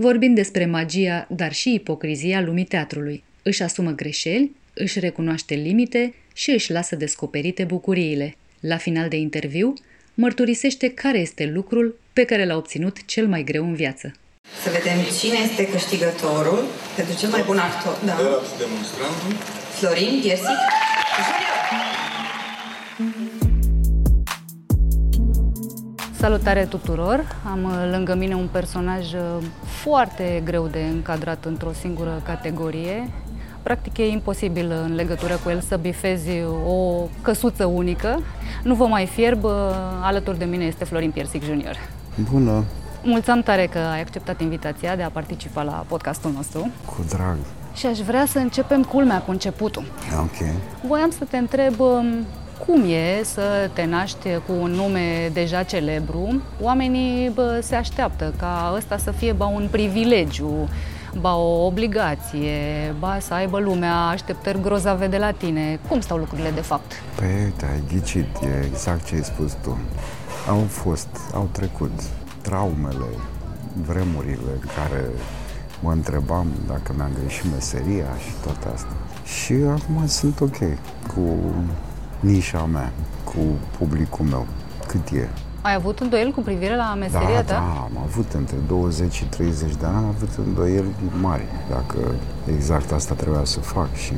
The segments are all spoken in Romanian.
vorbind despre magia, dar și ipocrizia lumii teatrului. Își asumă greșeli, își recunoaște limite și își lasă descoperite bucuriile. La final de interviu, mărturisește care este lucrul pe care l-a obținut cel mai greu în viață. Să vedem cine este câștigătorul pentru cel mai bun actor. Da. Florin Piersic Salutare tuturor! Am uh, lângă mine un personaj uh, foarte greu de încadrat într-o singură categorie. Practic e imposibil în legătură cu el să bifezi o căsuță unică. Nu vă mai fierb, uh, alături de mine este Florin Piersic Junior. Bună! Mulțumim tare că ai acceptat invitația de a participa la podcastul nostru. Cu drag! Și aș vrea să începem culmea cu începutul. Ok. Voiam să te întreb um, cum e să te naști cu un nume deja celebru? Oamenii bă, se așteaptă ca ăsta să fie ba un privilegiu, ba o obligație, ba să aibă lumea așteptări grozave de la tine. Cum stau lucrurile de fapt? Păi, ai ghicit, e exact ce ai spus tu. Au fost, au trecut traumele, vremurile în care mă întrebam dacă mi-am greșit meseria și tot asta. Și acum sunt ok cu nișa mea, cu publicul meu. Cât e? Ai avut îndoieli cu privire la meseria da, ta? Da, am avut între 20 și 30 de ani, am avut îndoieli mari, dacă exact asta trebuia să fac. Și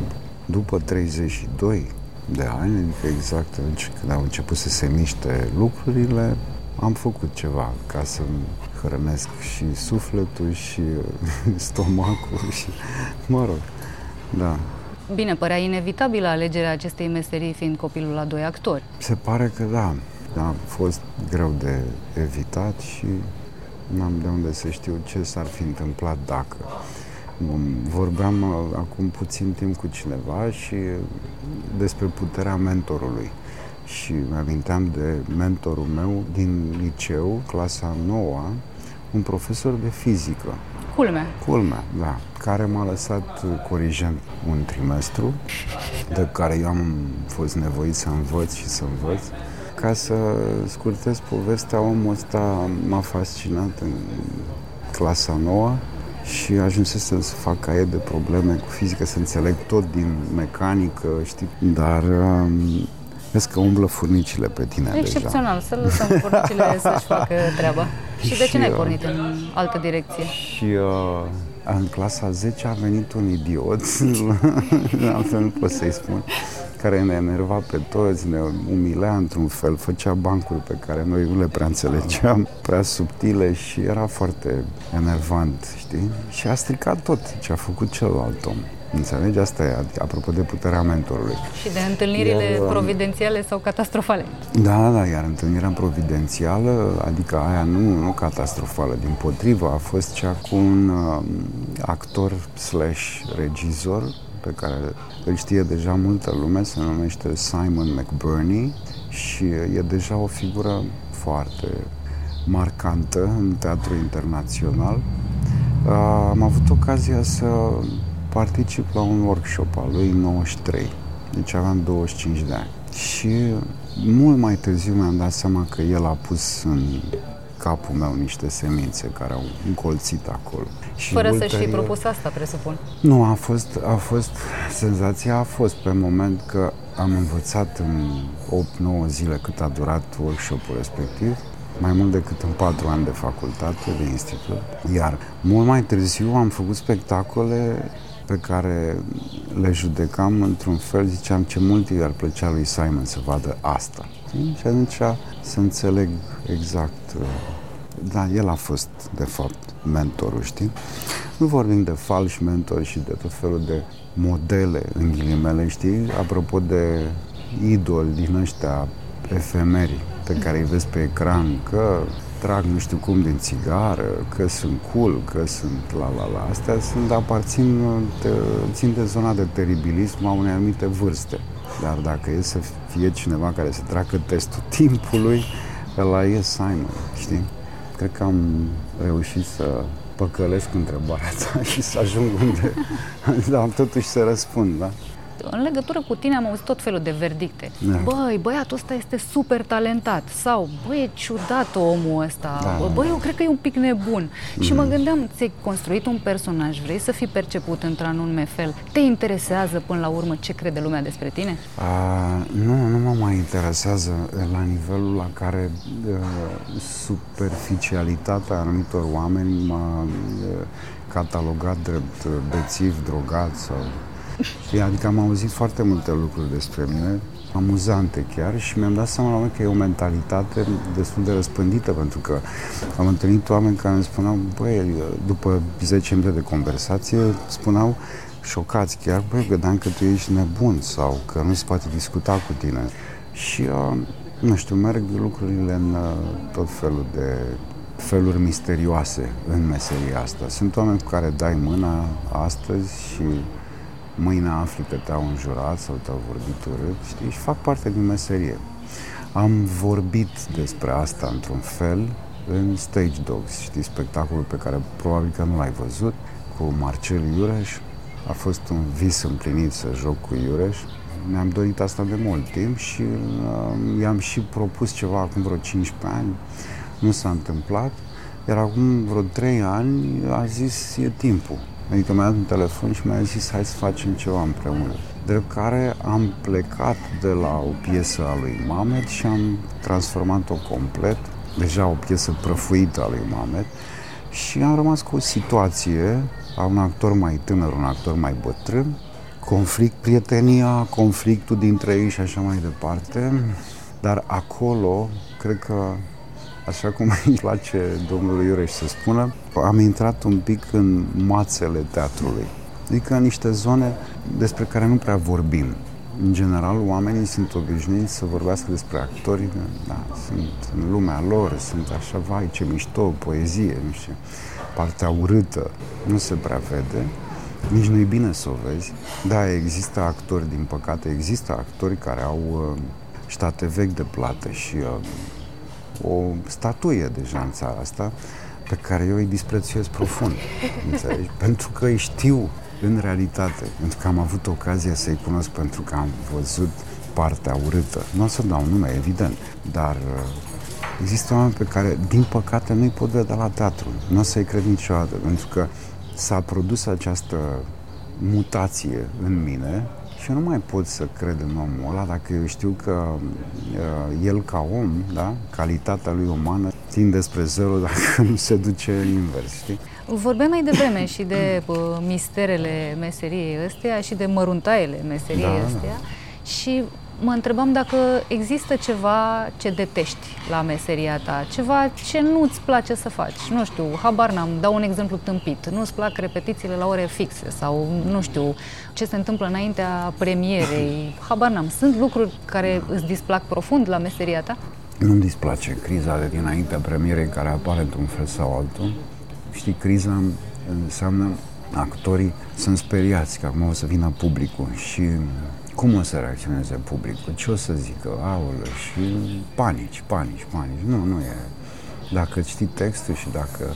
după 32 de ani, adică exact când au început să se miște lucrurile, am făcut ceva ca să hrănesc și sufletul și stomacul și, mă rog, da. Bine, părea inevitabilă alegerea acestei meserii fiind copilul la doi actori. Se pare că da. A fost greu de evitat și n-am de unde să știu ce s-ar fi întâmplat dacă. Vorbeam uh, acum puțin timp cu cineva și despre puterea mentorului. Și mi-aminteam de mentorul meu din liceu, clasa 9 un profesor de fizică Culmea. Culmea, da. Care m-a lăsat corijent un trimestru, de care eu am fost nevoit să învăț și să învăț. Ca să scurtez povestea, omul ăsta m-a fascinat în clasa nouă și ajunsesem să fac caiet de probleme cu fizică, să înțeleg tot din mecanică, știi, dar um, Vezi că umblă furnicile pe tine Excepțional, deja. să lăsăm furnicile să-și facă treaba. Și de ce n-ai pornit în altă direcție? Și uh, în clasa 10 a venit un idiot, altfel nu pot să-i spun, care ne enerva pe toți, ne umilea într-un fel, făcea bancuri pe care noi nu le prea înțelegeam, prea subtile și era foarte enervant, știi? Și a stricat tot ce a făcut celălalt om. Înțelegi? Asta e, apropo de puterea mentorului. Și de întâlnirile iar, um, providențiale sau catastrofale. Da, da, iar întâlnirea providențială, adică aia nu, nu catastrofală, din potrivă, a fost cea cu un uh, actor slash regizor pe care îl știe deja multă lume, se numește Simon McBurney și e deja o figură foarte marcantă în teatru internațional. Uh, am avut ocazia să particip la un workshop al lui 93, deci aveam 25 de ani. Și mult mai târziu mi-am dat seama că el a pus în capul meu niște semințe care au încolțit acolo. Și Fără ulterior... să-și fi propus asta, presupun. Nu, a fost, a fost, senzația a fost pe moment că am învățat în 8-9 zile cât a durat workshopul respectiv, mai mult decât în 4 ani de facultate, de institut. Iar mult mai târziu am făcut spectacole pe care le judecam într-un fel, ziceam ce mult i-ar plăcea lui Simon să vadă asta. Și atunci să înțeleg exact, uh, da, el a fost de fapt mentorul, știi? Nu vorbim de falși mentori și de tot felul de modele, în ghilimele, știi? Apropo de idoli din ăștia efemeri pe care îi vezi pe ecran, că trag nu știu cum din țigară, că sunt cool, că sunt la la la. Astea sunt, aparțin, de, țin de zona de teribilism a unei anumite vârste. Dar dacă e să fie cineva care să treacă testul timpului, ăla e Simon, știi? Cred că am reușit să păcălesc întrebarea ta și să ajung unde... Dar totuși să răspund, da? În legătură cu tine am auzit tot felul de verdicte. Da. Băi, băiatul ăsta este super talentat sau băi, e ciudat omul ăsta. Da. Băi, eu cred că e un pic nebun. Mm. Și mă gândeam, ți-ai construit un personaj, vrei să fii perceput într-un fel. Te interesează până la urmă ce crede lumea despre tine? A, nu, nu mă mai interesează la nivelul la care uh, superficialitatea anumitor oameni m-a uh, catalogat drept bețiv, drogat sau Știi? Adică am auzit foarte multe lucruri despre mine, amuzante chiar și mi-am dat seama la că e o mentalitate destul de răspândită pentru că am întâlnit oameni care îmi spuneau, băi, după 10 minute de conversație, spuneau șocați chiar, băi, vedeam că tu ești nebun sau că nu se poate discuta cu tine. Și, uh, nu știu, merg lucrurile în uh, tot felul de feluri misterioase în meseria asta. Sunt oameni cu care dai mâna astăzi și mâine afli că te-au înjurat sau te-au vorbit urât, știi, și fac parte din meserie. Am vorbit despre asta într-un fel în Stage Dogs, știi, spectacolul pe care probabil că nu l-ai văzut, cu Marcel Iureș. A fost un vis împlinit să joc cu Iureș. Mi-am dorit asta de mult timp și uh, i-am și propus ceva acum vreo 15 ani. Nu s-a întâmplat. Iar acum vreo 3 ani a zis, e timpul. Adică mi-a dat un telefon și mi-a zis hai să facem ceva împreună. Drept care am plecat de la o piesă a lui Mamet și am transformat-o complet, deja o piesă prăfuită a lui Mamet, și am rămas cu o situație a un actor mai tânăr, un actor mai bătrân, conflict, prietenia, conflictul dintre ei și așa mai departe, dar acolo cred că așa cum îi place domnului Iureș să spună, am intrat un pic în mațele teatrului. Adică în niște zone despre care nu prea vorbim. În general, oamenii sunt obișnuiți să vorbească despre actori, da, sunt în lumea lor, sunt așa, vai, ce mișto, poezie, nu știu, partea urâtă, nu se prea vede, nici nu-i bine să o vezi. Da, există actori, din păcate, există actori care au uh, state vechi de plată și uh, o statuie deja în țara asta pe care eu îi disprețuiesc profund, înțelegi? Pentru că îi știu în realitate, pentru că am avut ocazia să-i cunosc, pentru că am văzut partea urâtă. Nu o să dau nume, evident, dar uh, există oameni pe care, din păcate, nu-i pot vedea la teatru. Nu o să-i cred niciodată, pentru că s-a produs această mutație în mine și eu nu mai pot să cred în omul ăla dacă eu știu că uh, el ca om, da, calitatea lui umană, țin despre zero dacă nu se duce invers, știi? Vorbeam mai devreme și de uh, misterele meseriei ăstea și de măruntaiele meseriei da, ăstea da. și mă întrebam dacă există ceva ce detești la meseria ta, ceva ce nu-ți place să faci. Nu știu, habar n-am, dau un exemplu tâmpit. Nu-ți plac repetițiile la ore fixe sau nu știu ce se întâmplă înaintea premierei. Habar n-am. Sunt lucruri care îți displac profund la meseria ta? Nu-mi displace criza de dinaintea premierei care apare într-un fel sau altul. Știi, criza înseamnă actorii sunt speriați că acum o să vină publicul și cum o să reacționeze publicul? Ce o să zică? Aolă, și panici, panici, panici. Nu, nu e. Dacă știi textul și dacă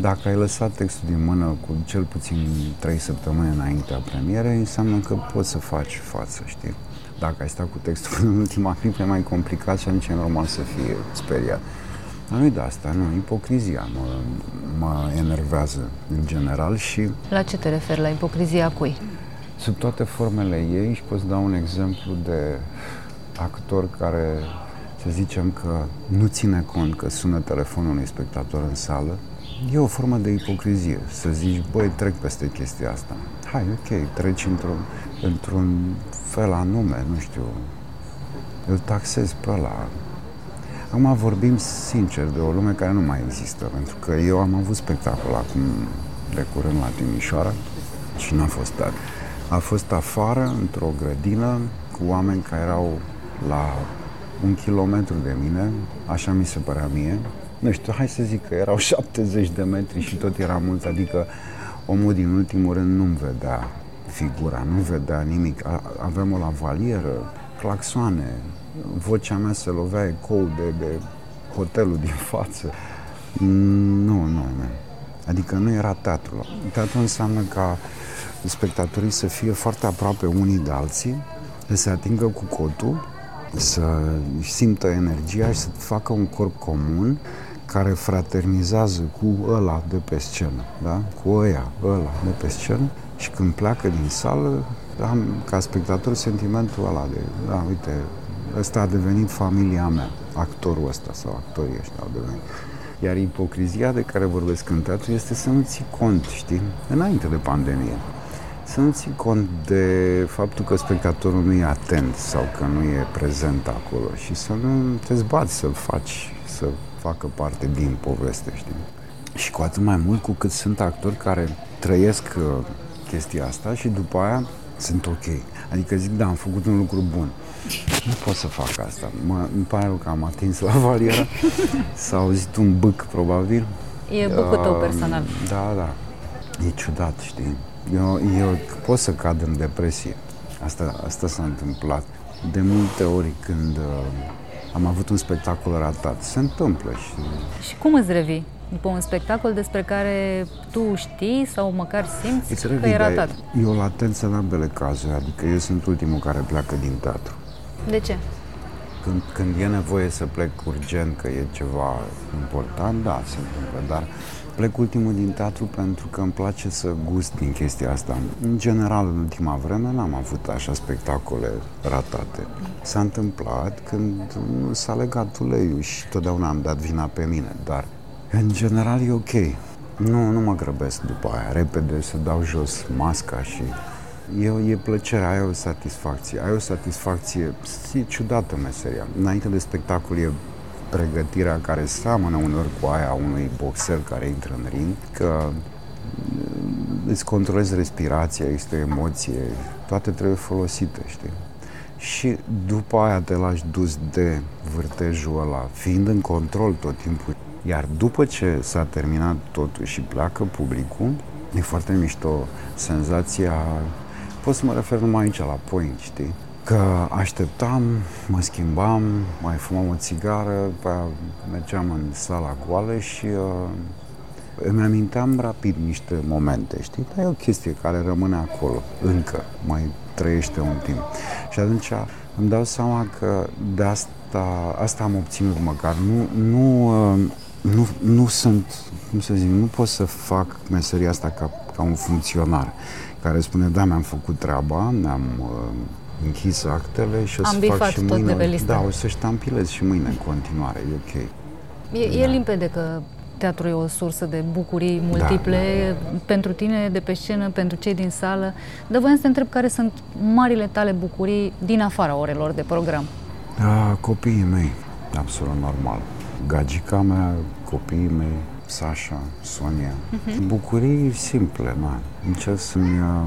dacă ai lăsat textul din mână cu cel puțin trei săptămâni înaintea premierei, înseamnă că poți să faci față, știi? Dacă ai stat cu textul în ultima clipă, e mai complicat și atunci e normal să fie speriat. Dar nu de asta, nu, ipocrizia mă, mă enervează în general și... La ce te referi, la ipocrizia cui? Sub toate formele ei și pot să dau un exemplu de actor care, să zicem că nu ține cont că sună telefonul unui spectator în sală e o formă de ipocrizie să zici, băi, trec peste chestia asta. Hai, ok, treci într-un, într-un fel anume, nu știu, îl taxezi pe ăla. Acum vorbim sincer de o lume care nu mai există, pentru că eu am avut spectacol acum de curând la Timișoara și n-a fost tare. A fost afară, într-o grădină, cu oameni care erau la un kilometru de mine, așa mi se părea mie. Nu știu, hai să zic că erau 70 de metri și tot era mult, adică omul din ultimul rând nu-mi vedea figura, nu vedea nimic. Avem o lavalieră, claxoane, vocea mea se lovea ecou de, de hotelul din față. Nu, nu, nu. Adică nu era teatru. Teatru înseamnă ca spectatorii să fie foarte aproape unii de alții, să se atingă cu cotul, să simtă energia și să facă un corp comun care fraternizează cu ăla de pe scenă, da? cu ăia, ăla de pe scenă și când pleacă din sală, am ca spectator sentimentul ăla de, da, uite, ăsta a devenit familia mea, actorul ăsta sau actorii ăștia au devenit. Iar ipocrizia de care vorbesc în teatru este să nu ții cont, știi, înainte de pandemie să nu ții cont de faptul că spectatorul nu e atent sau că nu e prezent acolo și să nu te zbați să-l faci să facă parte din poveste, știi? Și cu atât mai mult cu cât sunt actori care trăiesc uh, chestia asta și după aia sunt ok. Adică zic, da, am făcut un lucru bun. Nu pot să fac asta. Mă, îmi pare rău că am atins la valieră. S-a auzit un bâc, probabil. E bâcul tău uh, personal. Da, da. E ciudat, știi? Eu, eu pot să cad în depresie. Asta, asta s-a întâmplat. De multe ori când uh, am avut un spectacol ratat, se întâmplă și... Și cum îți revii? După un spectacol despre care tu știi sau măcar simți îți revii, că e ratat. E o latență în ambele cazuri, adică eu sunt ultimul care pleacă din teatru. De ce? Când, când e nevoie să plec urgent, că e ceva important, da, se întâmplă, dar Plec ultimul din teatru pentru că îmi place să gust din chestia asta. În general, în ultima vreme, n-am avut așa spectacole ratate. S-a întâmplat când s-a legat uleiul și totdeauna am dat vina pe mine, dar în general e ok. Nu, nu mă grăbesc după aia, repede să dau jos masca și E, e plăcerea, ai o satisfacție. Ai o satisfacție, e ciudată meseria. Înainte de spectacol e pregătirea care seamănă uneori cu aia unui boxer care intră în ring, că mm, îți controlezi respirația, este o emoție, toate trebuie folosite, știi? Și după aia te lași dus de vârtejul ăla, fiind în control tot timpul. Iar după ce s-a terminat totul și pleacă publicul, e foarte mișto senzația, pot să mă refer numai aici la point, știi? Că așteptam, mă schimbam, mai fumam o țigară, pe mergeam în sala goală și uh, îmi aminteam rapid niște momente, știi? Dar e o chestie care rămâne acolo, încă, mai trăiește un timp. Și atunci îmi dau seama că de asta, asta am obținut măcar. Nu, nu, uh, nu, nu sunt, cum să zic, nu pot să fac meseria asta ca, ca un funcționar care spune, da, mi-am făcut treaba, mi-am uh, închis actele și o să Am fac și mâine. De pe listă. Da, o să ștampilez și mâine în continuare, e ok. E, da. e limpede că teatru e o sursă de bucurii multiple da, da, da. pentru tine de pe scenă, pentru cei din sală. Dar voiam să te întreb care sunt marile tale bucurii din afara orelor de program. Da, copiii mei, absolut normal. Gagica mea, copiii mei, Sasha, Sonia. Uh-huh. Bucurii simple, na. Încerc să-mi uh,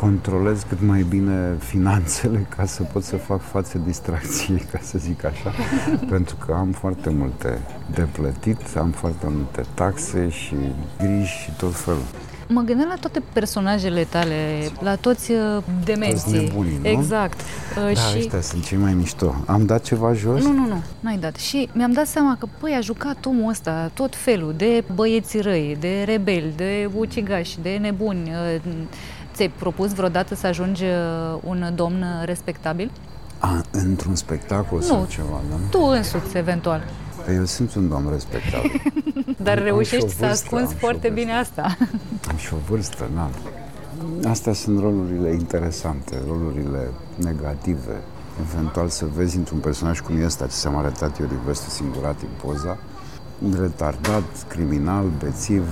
controlez cât mai bine finanțele ca să pot să fac față distracției, ca să zic așa, pentru că am foarte multe de plătit, am foarte multe taxe și griji și tot felul. Mă gândeam la toate personajele tale, la toți uh, demenții. Toți nebunii, nu? Exact. Uh, da, și... ăștia sunt cei mai mișto. Am dat ceva jos? Nu, nu, nu, n-ai dat. Și mi-am dat seama că, păi, a jucat omul ăsta tot felul de băieți răi, de rebeli, de ucigași, de nebuni, uh, Ți-ai propus vreodată să ajungi uh, un domn respectabil? A, într-un spectacol nu, sau ceva, da? tu însuți, eventual. Păi eu sunt un domn respectabil. Dar am, reușești am vârstă, să ascunzi foarte bine asta. Am și o vârstă, na. Astea sunt rolurile interesante, rolurile negative. Eventual să vezi într-un personaj cum este, ce s-am arătat eu de vârstă singurat în poza, retardat, criminal, bețiv,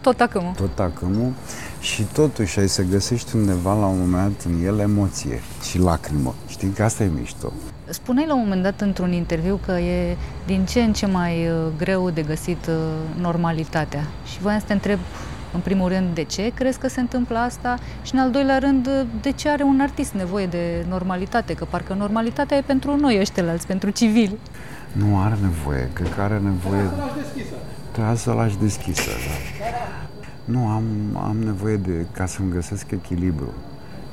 tot acămul. Tot acămul și totuși ai să găsești undeva la un moment în el emoție și lacrimă. Știi că asta e mișto. Spuneai la un moment dat într-un interviu că e din ce în ce mai uh, greu de găsit uh, normalitatea. Și voiam să te întreb, în primul rând, de ce crezi că se întâmplă asta? Și în al doilea rând, uh, de ce are un artist nevoie de normalitate? Că parcă normalitatea e pentru noi ăștia pentru civili. Nu are nevoie, cred că are nevoie... Trebuie să lași deschisă, da. Nu, am, am nevoie de, ca să-mi găsesc echilibru,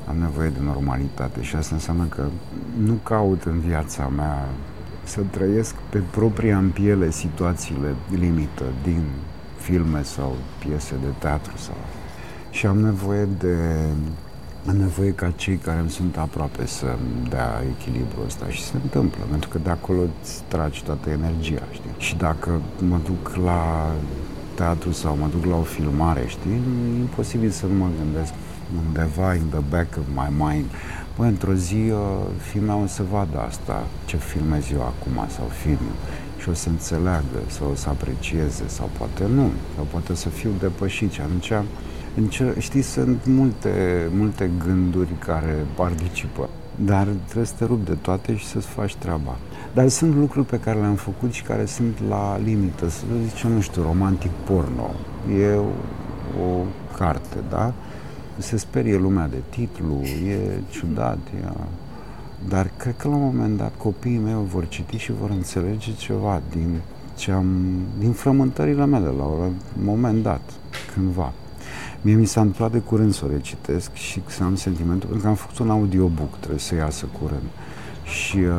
am nevoie de normalitate și asta înseamnă că nu caut în viața mea să trăiesc pe propria în piele situațiile limită din filme sau piese de teatru sau... Și am nevoie de am nevoie ca cei care îmi sunt aproape să dea echilibru ăsta și se întâmplă, pentru că de acolo îți tragi toată energia, știi? Și dacă mă duc la teatru sau mă duc la o filmare, știi, e imposibil să nu mă gândesc undeva in the back of my mind. Băi, într-o zi uh, filmea o să vadă asta, ce filmez eu acum sau film și o să înțeleagă sau o să aprecieze sau poate nu, sau poate să fiu depășit și atunci încer- știi, sunt multe, multe gânduri care participă, dar trebuie să te rup de toate și să-ți faci treaba. Dar sunt lucruri pe care le-am făcut și care sunt la limită, să zicem, nu știu, romantic porno. E o, o carte, da? Se sperie lumea de titlu, e ciudat, e... Dar cred că la un moment dat copiii mei vor citi și vor înțelege ceva din ce am, din frământările mele la un moment dat, cândva. Mie mi s-a întâmplat de curând să o recitesc și să am sentimentul, pentru că am făcut un audiobook, trebuie să iasă curând. Și uh,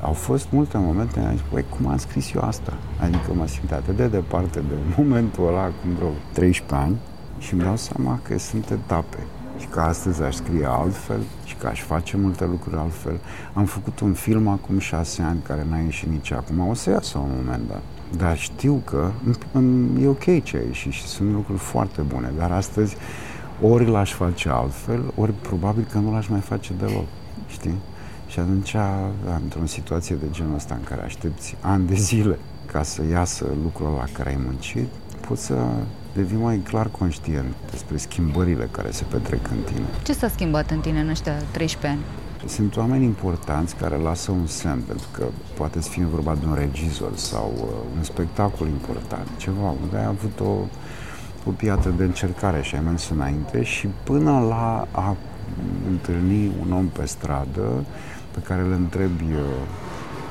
au fost multe momente în care am zis, cum am scris eu asta? Adică mă simt atât de departe de momentul ăla, acum vreo 13 ani, și îmi dau seama că sunt etape și că astăzi aș scrie altfel și că aș face multe lucruri altfel. Am făcut un film acum șase ani care n-a ieșit nici acum, o să iasă un moment dat. Dar știu că e ok ce a ieșit și sunt lucruri foarte bune, dar astăzi ori l-aș face altfel, ori probabil că nu l-aș mai face deloc, știi? Și atunci, într-o situație de genul ăsta în care aștepți ani de zile ca să iasă lucrul la care ai muncit, poți să devii mai clar conștient despre schimbările care se petrec în tine. Ce s-a schimbat în tine în ăștia 13 ani? Sunt oameni importanți care lasă un semn, pentru că poate să fie vorba de un regizor sau uh, un spectacol important, ceva unde ai avut o, o piatră de încercare și ai mers înainte și până la a întâlni un om pe stradă pe care îl întrebi uh,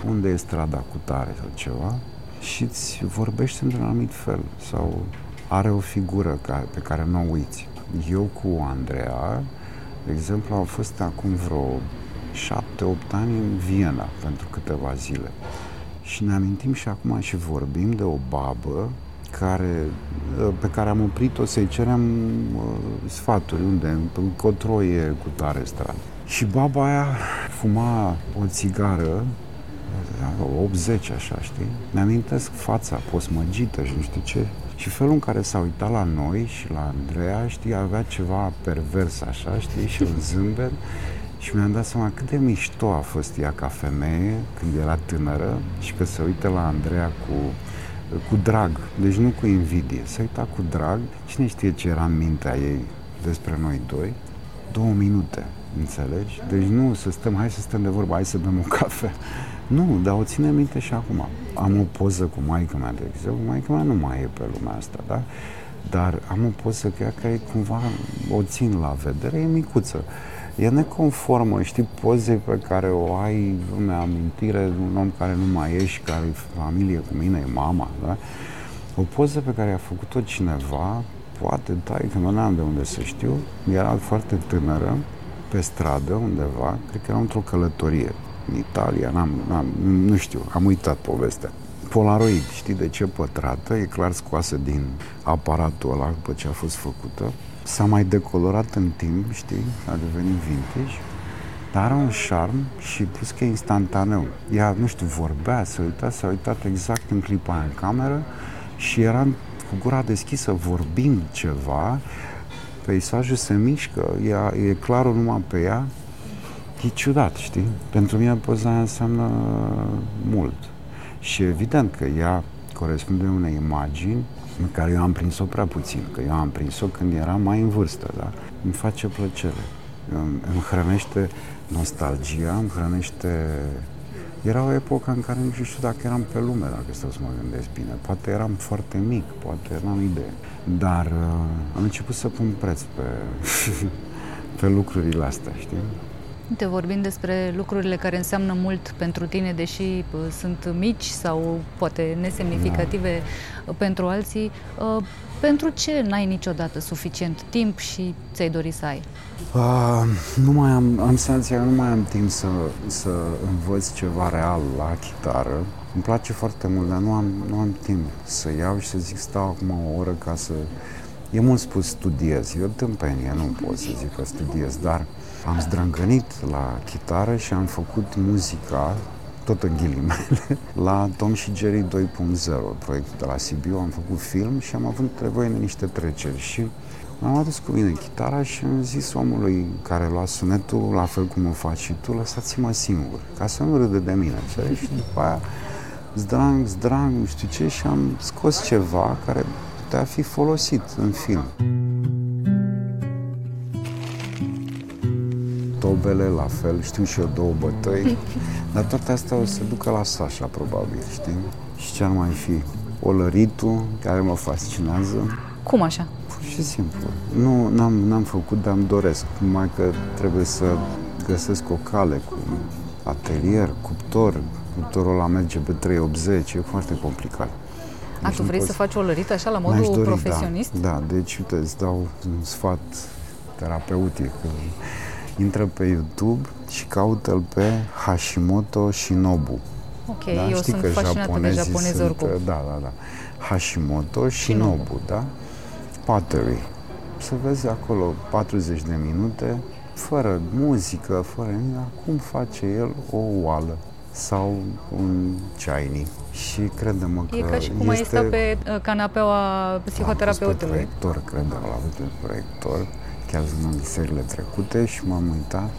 unde e strada cu tare sau ceva și îți vorbește într-un anumit fel sau are o figură ca, pe care nu o uiți. Eu cu Andreea, de exemplu, am fost acum vreo șapte-opt ani în Viena pentru câteva zile. Și ne amintim și acum și vorbim de o babă care, pe care am oprit-o să-i cerem uh, sfaturi, unde, încotro e cu tare stradă. Și baba aia fuma o țigară 80 așa, știi? Mi-amintesc fața posmăgită și nu știu ce. Și felul în care s-a uitat la noi și la Andreea, știi, avea ceva pervers așa, știi, și un zâmbet. Și mi-am dat seama cât de mișto a fost ea ca femeie când era tânără și că se uită la Andreea cu, cu drag, deci nu cu invidie. Se uita cu drag, cine știe ce era în mintea ei despre noi doi? Două minute, înțelegi? Deci nu să stăm, hai să stăm de vorbă, hai să bem o cafea. Nu, dar o ține minte și acum. Am o poză cu maica mea, de exemplu. Maica mea nu mai e pe lumea asta, da? Dar am o poză cu ea care cumva o țin la vedere, e micuță. E neconformă, știi, poze pe care o ai în amintire de un om care nu mai e și care e familie cu mine, e mama, da? O poză pe care a făcut-o cineva, poate, tai, că nu am de unde să știu, era foarte tânără, pe stradă undeva, cred că era într-o călătorie în Italia, n-am, n-am, nu știu, am uitat povestea. Polaroid, știi de ce pătrată, e clar scoasă din aparatul ăla după ce a fost făcută. S-a mai decolorat în timp, știi, a devenit vintage, dar are un șarm și plus că e instantaneu. Ea, nu știu, vorbea, se uita, s-a uitat exact în clipa aia în cameră și era cu gura deschisă vorbind ceva, peisajul se mișcă, ea, e clarul numai pe ea, e ciudat, știi? Pentru mine poza aia înseamnă mult. Și evident că ea corespunde unei imagini în care eu am prins-o prea puțin, că eu am prins-o când eram mai în vârstă, da? Îmi face plăcere. Îmi hrănește nostalgia, îmi hrănește... Era o epocă în care nu știu dacă eram pe lume, dacă stau să mă gândesc bine. Poate eram foarte mic, poate n-am idee. Dar uh, am început să pun preț pe, pe lucrurile astea, știi? Uite, vorbim despre lucrurile care înseamnă mult pentru tine, deși uh, sunt mici sau poate nesemnificative da. pentru alții. Uh, pentru ce n-ai niciodată suficient timp și ți-ai dori să ai? Uh, nu mai am, am senzația că nu mai am timp să, să învăț ceva real la chitară. Îmi place foarte mult, dar nu am, nu am timp să iau și să zic stau acum o oră ca să... E mult spus studiez, eu tâmpenie, nu pot să zic că studiez, dar am zdrângănit la chitară și am făcut muzica tot în ghilimele, la Tom și Jerry 2.0, proiectul de la Sibiu. Am făcut film și am avut nevoie de niște treceri și am adus cu mine chitara și am zis omului care lua sunetul, la fel cum o faci și tu, lăsați-mă singur, ca să nu râde de mine. Și după aia, zdrang, zdrang, nu știu ce, și am scos ceva care putea fi folosit în film. Tobele, la fel, știu și eu două bătăi, dar toate astea o să ducă la Sasha, probabil, știi? Și ce ar mai fi? Olăritul, care mă fascinează. Cum așa? Pur și simplu. Nu, n-am, n-am făcut, dar îmi doresc. Numai că trebuie să găsesc o cale cu atelier, cuptor. Cuptorul ăla merge pe 380, e foarte complicat. A, deci tu vrei poți... să faci o lărită așa, la modul dori, da. profesionist? Da, da, deci, uite, îți dau un sfat terapeutic. Intră pe YouTube și caută-l pe Hashimoto Shinobu. Ok, da? eu Știi sunt că fascinată de japonezi sunt, oricum. Da, da, da. Hashimoto Shinobu, Shinobu. da? Pottery. Să vezi acolo 40 de minute, fără muzică, fără nimic, cum face el o oală sau un ceainic. Și credem că E ca și cum este... ai sta pe uh, canapeaua psihoterapeutului. Am proiector, credem, l-a avut pe proiector chiar în serile trecute și m-am uitat.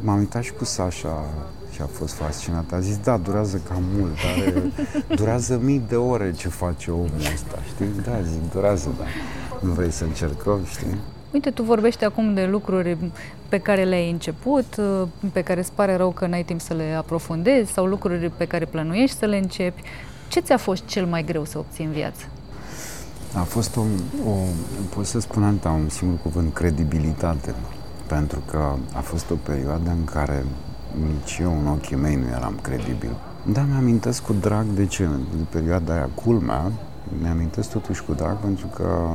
M-am uitat și cu Sasha și a fost fascinat. A zis, da, durează cam mult, dar durează mii de ore ce face omul ăsta, știi? Da, zic, durează, da. Nu vrei să încercăm, știi? Uite, tu vorbești acum de lucruri pe care le-ai început, pe care îți pare rău că n-ai timp să le aprofundezi sau lucruri pe care plănuiești să le începi. Ce ți-a fost cel mai greu să obții în viață? A fost o, o pot să spun asta, un singur cuvânt, credibilitate. Pentru că a fost o perioadă în care nici eu în ochii mei nu eram credibil. Dar mi-amintesc cu drag de ce, de perioada aia culmea, mi-amintesc totuși cu drag pentru că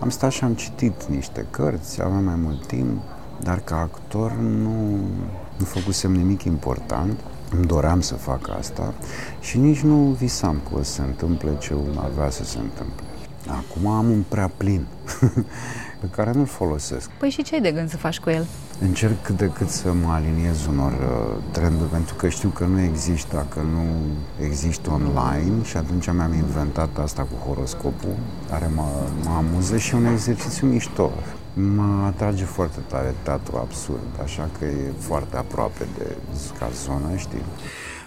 am stat și am citit niște cărți, aveam mai mult timp, dar ca actor nu, nu făcusem nimic important. Îmi doream să fac asta și nici nu visam că o să se întâmple ce avea să se întâmple. Acum am un prea plin pe care nu-l folosesc. Păi și ce ai de gând să faci cu el? Încerc cât de cât să mă aliniez unor uh, trenduri, pentru că știu că nu există dacă nu există online și atunci mi-am inventat asta cu horoscopul, care mă, mă amuză și un exercițiu mișto. Mă atrage foarte tare teatru absurd, așa că e foarte aproape de ca zonă, știi?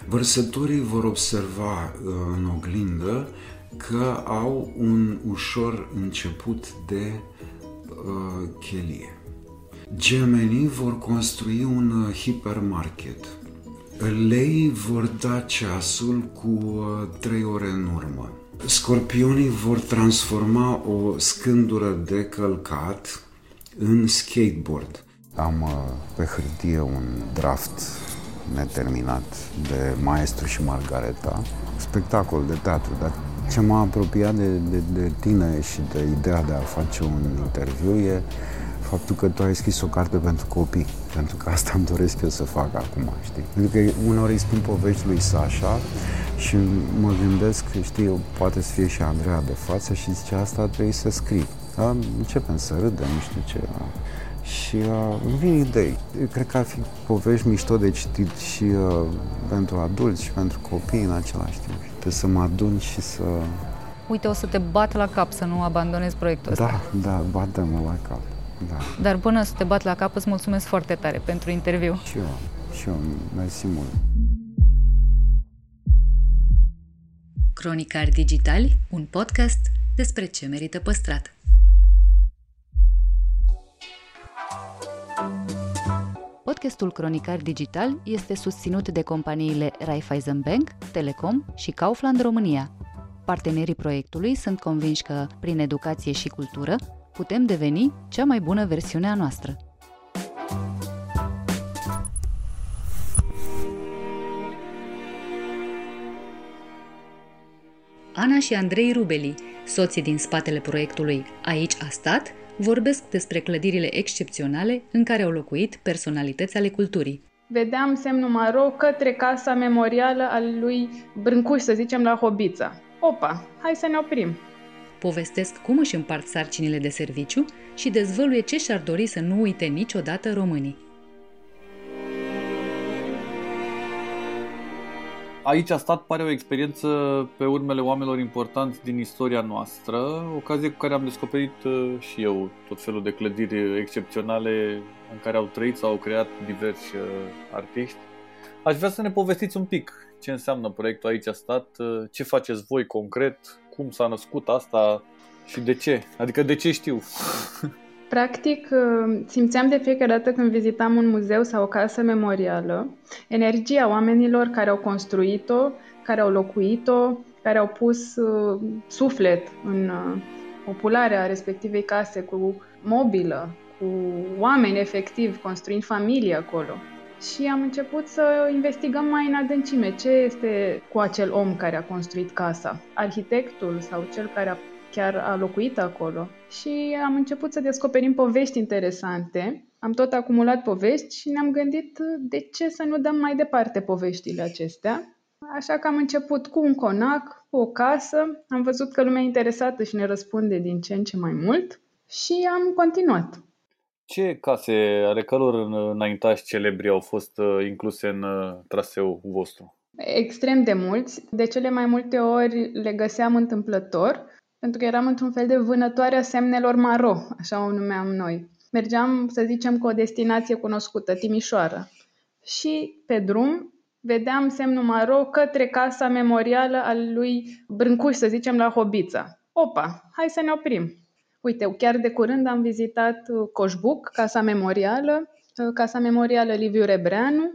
Vărsătorii vor observa uh, în oglindă că au un ușor început de uh, chelie. Gemenii vor construi un uh, hipermarket. Lei vor da ceasul cu uh, trei ore în urmă. Scorpionii vor transforma o scândură de călcat în skateboard. Am uh, pe hârtie un draft neterminat de Maestru și Margareta, spectacol de teatru, dar ce m-a apropiat de, de, de tine și de ideea de a face un interviu e faptul că tu ai scris o carte pentru copii, pentru că asta îmi doresc eu să fac acum, știi? Pentru că uneori îi spun povești lui Sasha și mă gândesc, știi, poate să fie și Andreea de față și zice asta trebuie să scrii. Da? Începem să râdem, nu știu ce. Și uh, îmi vin idei. Eu cred că ar fi povești mișto de citit și uh, pentru adulți și pentru copii în același timp. Trebuie să mă adun și să... Uite, o să te bat la cap să nu abandonezi proiectul da, ăsta. Da, da, bate-mă la cap. Da. Dar până să te bat la cap, îți mulțumesc foarte tare pentru interviu. Și eu, și eu, mersi mult. Cronicari Digitali, un podcast despre ce merită păstrat. Podcastul Cronicar Digital este susținut de companiile Raiffeisen Bank, Telecom și Kaufland România. Partenerii proiectului sunt convinși că, prin educație și cultură, putem deveni cea mai bună versiune a noastră. Ana și Andrei Rubeli, soții din spatele proiectului Aici a stat, vorbesc despre clădirile excepționale în care au locuit personalități ale culturii. Vedeam semnul maro către casa memorială al lui Brâncuș, să zicem, la Hobița. Opa, hai să ne oprim. Povestesc cum își împart sarcinile de serviciu și dezvăluie ce și-ar dori să nu uite niciodată românii. Aici a stat, pare o experiență pe urmele oamenilor importanți din istoria noastră, ocazie cu care am descoperit uh, și eu tot felul de clădiri excepționale în care au trăit sau au creat diversi uh, artiști. Aș vrea să ne povestiți un pic ce înseamnă proiectul Aici a stat, uh, ce faceți voi concret, cum s-a născut asta și de ce, adică de ce știu. Practic, uh, simțeam de fiecare dată când vizitam un muzeu sau o casă memorială, energia oamenilor care au construit-o, care au locuit-o, care au pus uh, suflet în uh, popularea respectivei case cu mobilă, cu oameni efectiv, construind familie acolo. Și am început să investigăm mai în adâncime ce este cu acel om care a construit casa, arhitectul sau cel care a chiar a locuit acolo și am început să descoperim povești interesante. Am tot acumulat povești și ne-am gândit de ce să nu dăm mai departe poveștile acestea. Așa că am început cu un conac, cu o casă, am văzut că lumea interesată și ne răspunde din ce în ce mai mult și am continuat. Ce case ale căror înaintași celebri au fost uh, incluse în uh, traseul vostru? Extrem de mulți. De cele mai multe ori le găseam întâmplător pentru că eram într-un fel de vânătoare a semnelor maro, așa o numeam noi. Mergeam, să zicem, cu o destinație cunoscută, Timișoara. Și pe drum vedeam semnul maro către casa memorială al lui Brâncuș, să zicem, la Hobița. Opa, hai să ne oprim. Uite, chiar de curând am vizitat Coșbuc, casa memorială, casa memorială Liviu Rebreanu,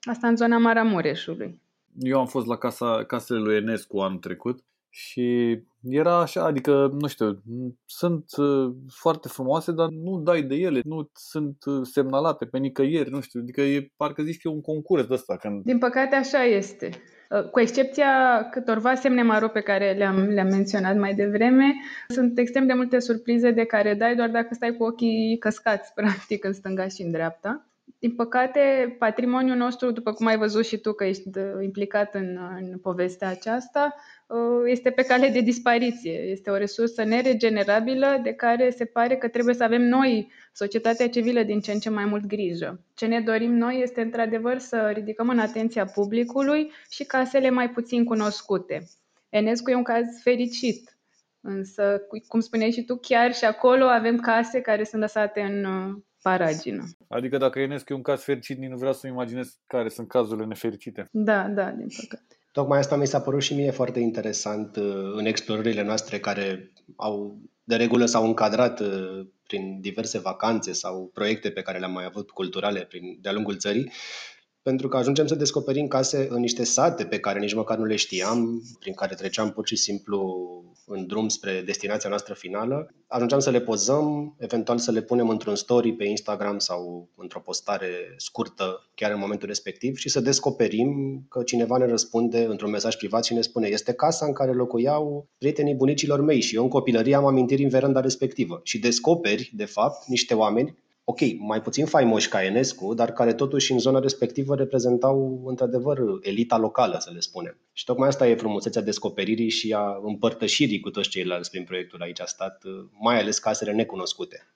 asta în zona Maramureșului. Eu am fost la casa, casele lui Enescu anul trecut și era așa, adică, nu știu, sunt uh, foarte frumoase, dar nu dai de ele, nu sunt uh, semnalate pe nicăieri, nu știu, adică e, parcă zici că e un concurs de ăsta. Când... Din păcate așa este. Uh, cu excepția câtorva semne maro pe care le-am, le-am menționat mai devreme, sunt extrem de multe surprize de care dai doar dacă stai cu ochii căscați, practic, în stânga și în dreapta. Din păcate, patrimoniul nostru, după cum ai văzut și tu că ești implicat în, în povestea aceasta, Uh, este pe cale de dispariție. Este o resursă neregenerabilă de care se pare că trebuie să avem noi, societatea civilă, din ce în ce mai mult grijă. Ce ne dorim noi este, într-adevăr, să ridicăm în atenția publicului și casele mai puțin cunoscute. Enescu e un caz fericit, însă, cum spuneai și tu, chiar și acolo avem case care sunt lăsate în uh, paragină. Adică dacă Enescu e un caz fericit, nu vreau să-mi imaginez care sunt cazurile nefericite. Da, da, din păcate. Tocmai asta mi s-a părut și mie foarte interesant uh, în explorările noastre care au de regulă s-au încadrat uh, prin diverse vacanțe sau proiecte pe care le-am mai avut culturale prin, de-a lungul țării pentru că ajungem să descoperim case în niște sate pe care nici măcar nu le știam, prin care treceam pur și simplu în drum spre destinația noastră finală. Ajungeam să le pozăm, eventual să le punem într-un story pe Instagram sau într-o postare scurtă chiar în momentul respectiv și să descoperim că cineva ne răspunde într-un mesaj privat și ne spune este casa în care locuiau prietenii bunicilor mei și eu în copilărie am amintiri în veranda respectivă. Și descoperi, de fapt, niște oameni ok, mai puțin faimoși ca Enescu, dar care totuși în zona respectivă reprezentau într-adevăr elita locală, să le spunem. Și tocmai asta e frumusețea descoperirii și a împărtășirii cu toți ceilalți prin proiectul aici a stat, mai ales casele necunoscute.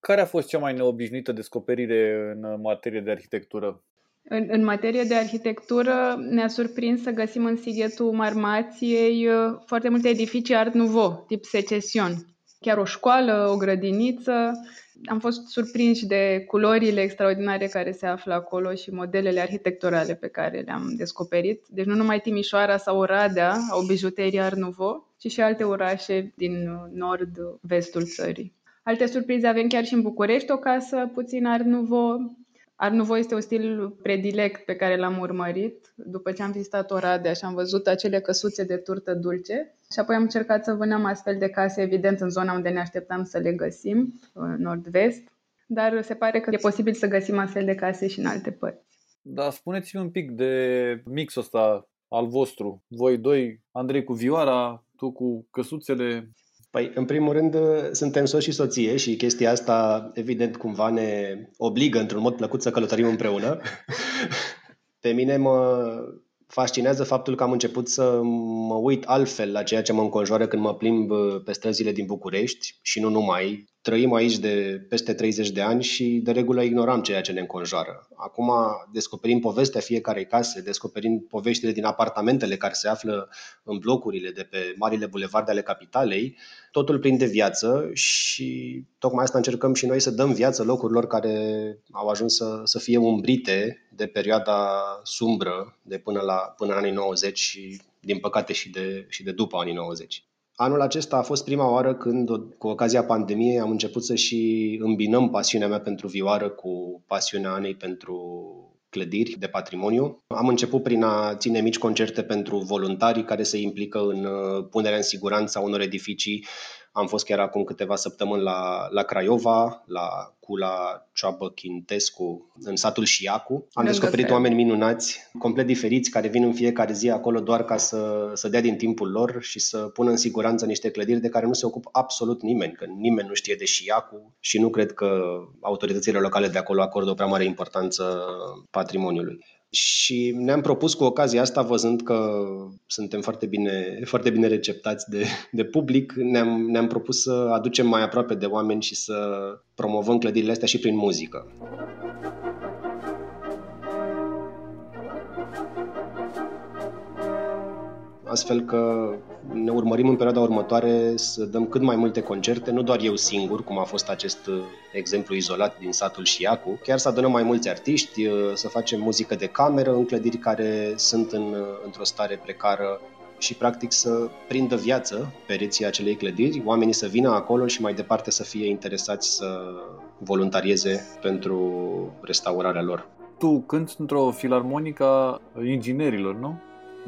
Care a fost cea mai neobișnuită descoperire în materie de arhitectură? În, în materie de arhitectură ne-a surprins să găsim în sighetul Marmației uh, foarte multe edificii Art Nouveau, tip secesion chiar o școală, o grădiniță. Am fost surprinși de culorile extraordinare care se află acolo și modelele arhitecturale pe care le-am descoperit. Deci nu numai Timișoara sau Oradea au bijuterii Art Nouveau, ci și alte orașe din nord-vestul țării. Alte surprize avem chiar și în București, o casă puțin Art Nouveau, Art Nouveau este un stil predilect pe care l-am urmărit după ce am vizitat Oradea și am văzut acele căsuțe de turtă dulce și apoi am încercat să vânăm astfel de case, evident, în zona unde ne așteptam să le găsim, în nord-vest, dar se pare că e posibil să găsim astfel de case și în alte părți. Da, spuneți-mi un pic de mixul ăsta al vostru. Voi doi, Andrei cu vioara, tu cu căsuțele. Păi, în primul rând, suntem soț și soție și chestia asta, evident, cumva ne obligă într-un mod plăcut să călătorim împreună. Pe mine mă fascinează faptul că am început să mă uit altfel la ceea ce mă înconjoară când mă plimb pe străzile din București și nu numai. Trăim aici de peste 30 de ani și de regulă ignoram ceea ce ne înconjoară. Acum descoperim povestea fiecarei case, descoperim poveștile din apartamentele care se află în blocurile de pe marile bulevarde ale capitalei. Totul plin de viață și tocmai asta încercăm și noi să dăm viață locurilor care au ajuns să, să fie umbrite de perioada sumbră de până la până în anii 90 și din păcate și de, și de după anii 90. Anul acesta a fost prima oară când, cu ocazia pandemiei, am început să și îmbinăm pasiunea mea pentru vioară cu pasiunea Anei pentru clădiri de patrimoniu. Am început prin a ține mici concerte pentru voluntarii care se implică în uh, punerea în siguranță a unor edificii am fost chiar acum câteva săptămâni la, la Craiova, la Cula Cioabă Chintescu, în satul Șiacu. Am Lângă descoperit fel. oameni minunați, complet diferiți, care vin în fiecare zi acolo doar ca să, să dea din timpul lor și să pună în siguranță niște clădiri de care nu se ocupă absolut nimeni, că nimeni nu știe de Șiacu și nu cred că autoritățile locale de acolo acordă o prea mare importanță patrimoniului. Și ne-am propus cu ocazia asta, văzând că suntem foarte bine, foarte bine receptați de, de public, ne-am, ne-am propus să aducem mai aproape de oameni și să promovăm clădirile astea și prin muzică. Astfel că ne urmărim în perioada următoare să dăm cât mai multe concerte, nu doar eu singur, cum a fost acest uh, exemplu izolat din satul Șiacu, chiar să adunăm mai mulți artiști, uh, să facem muzică de cameră în clădiri care sunt în, uh, într-o stare precară și practic să prindă viață pereții acelei clădiri, oamenii să vină acolo și mai departe să fie interesați să voluntarieze pentru restaurarea lor. Tu cânti într-o filarmonică inginerilor, nu?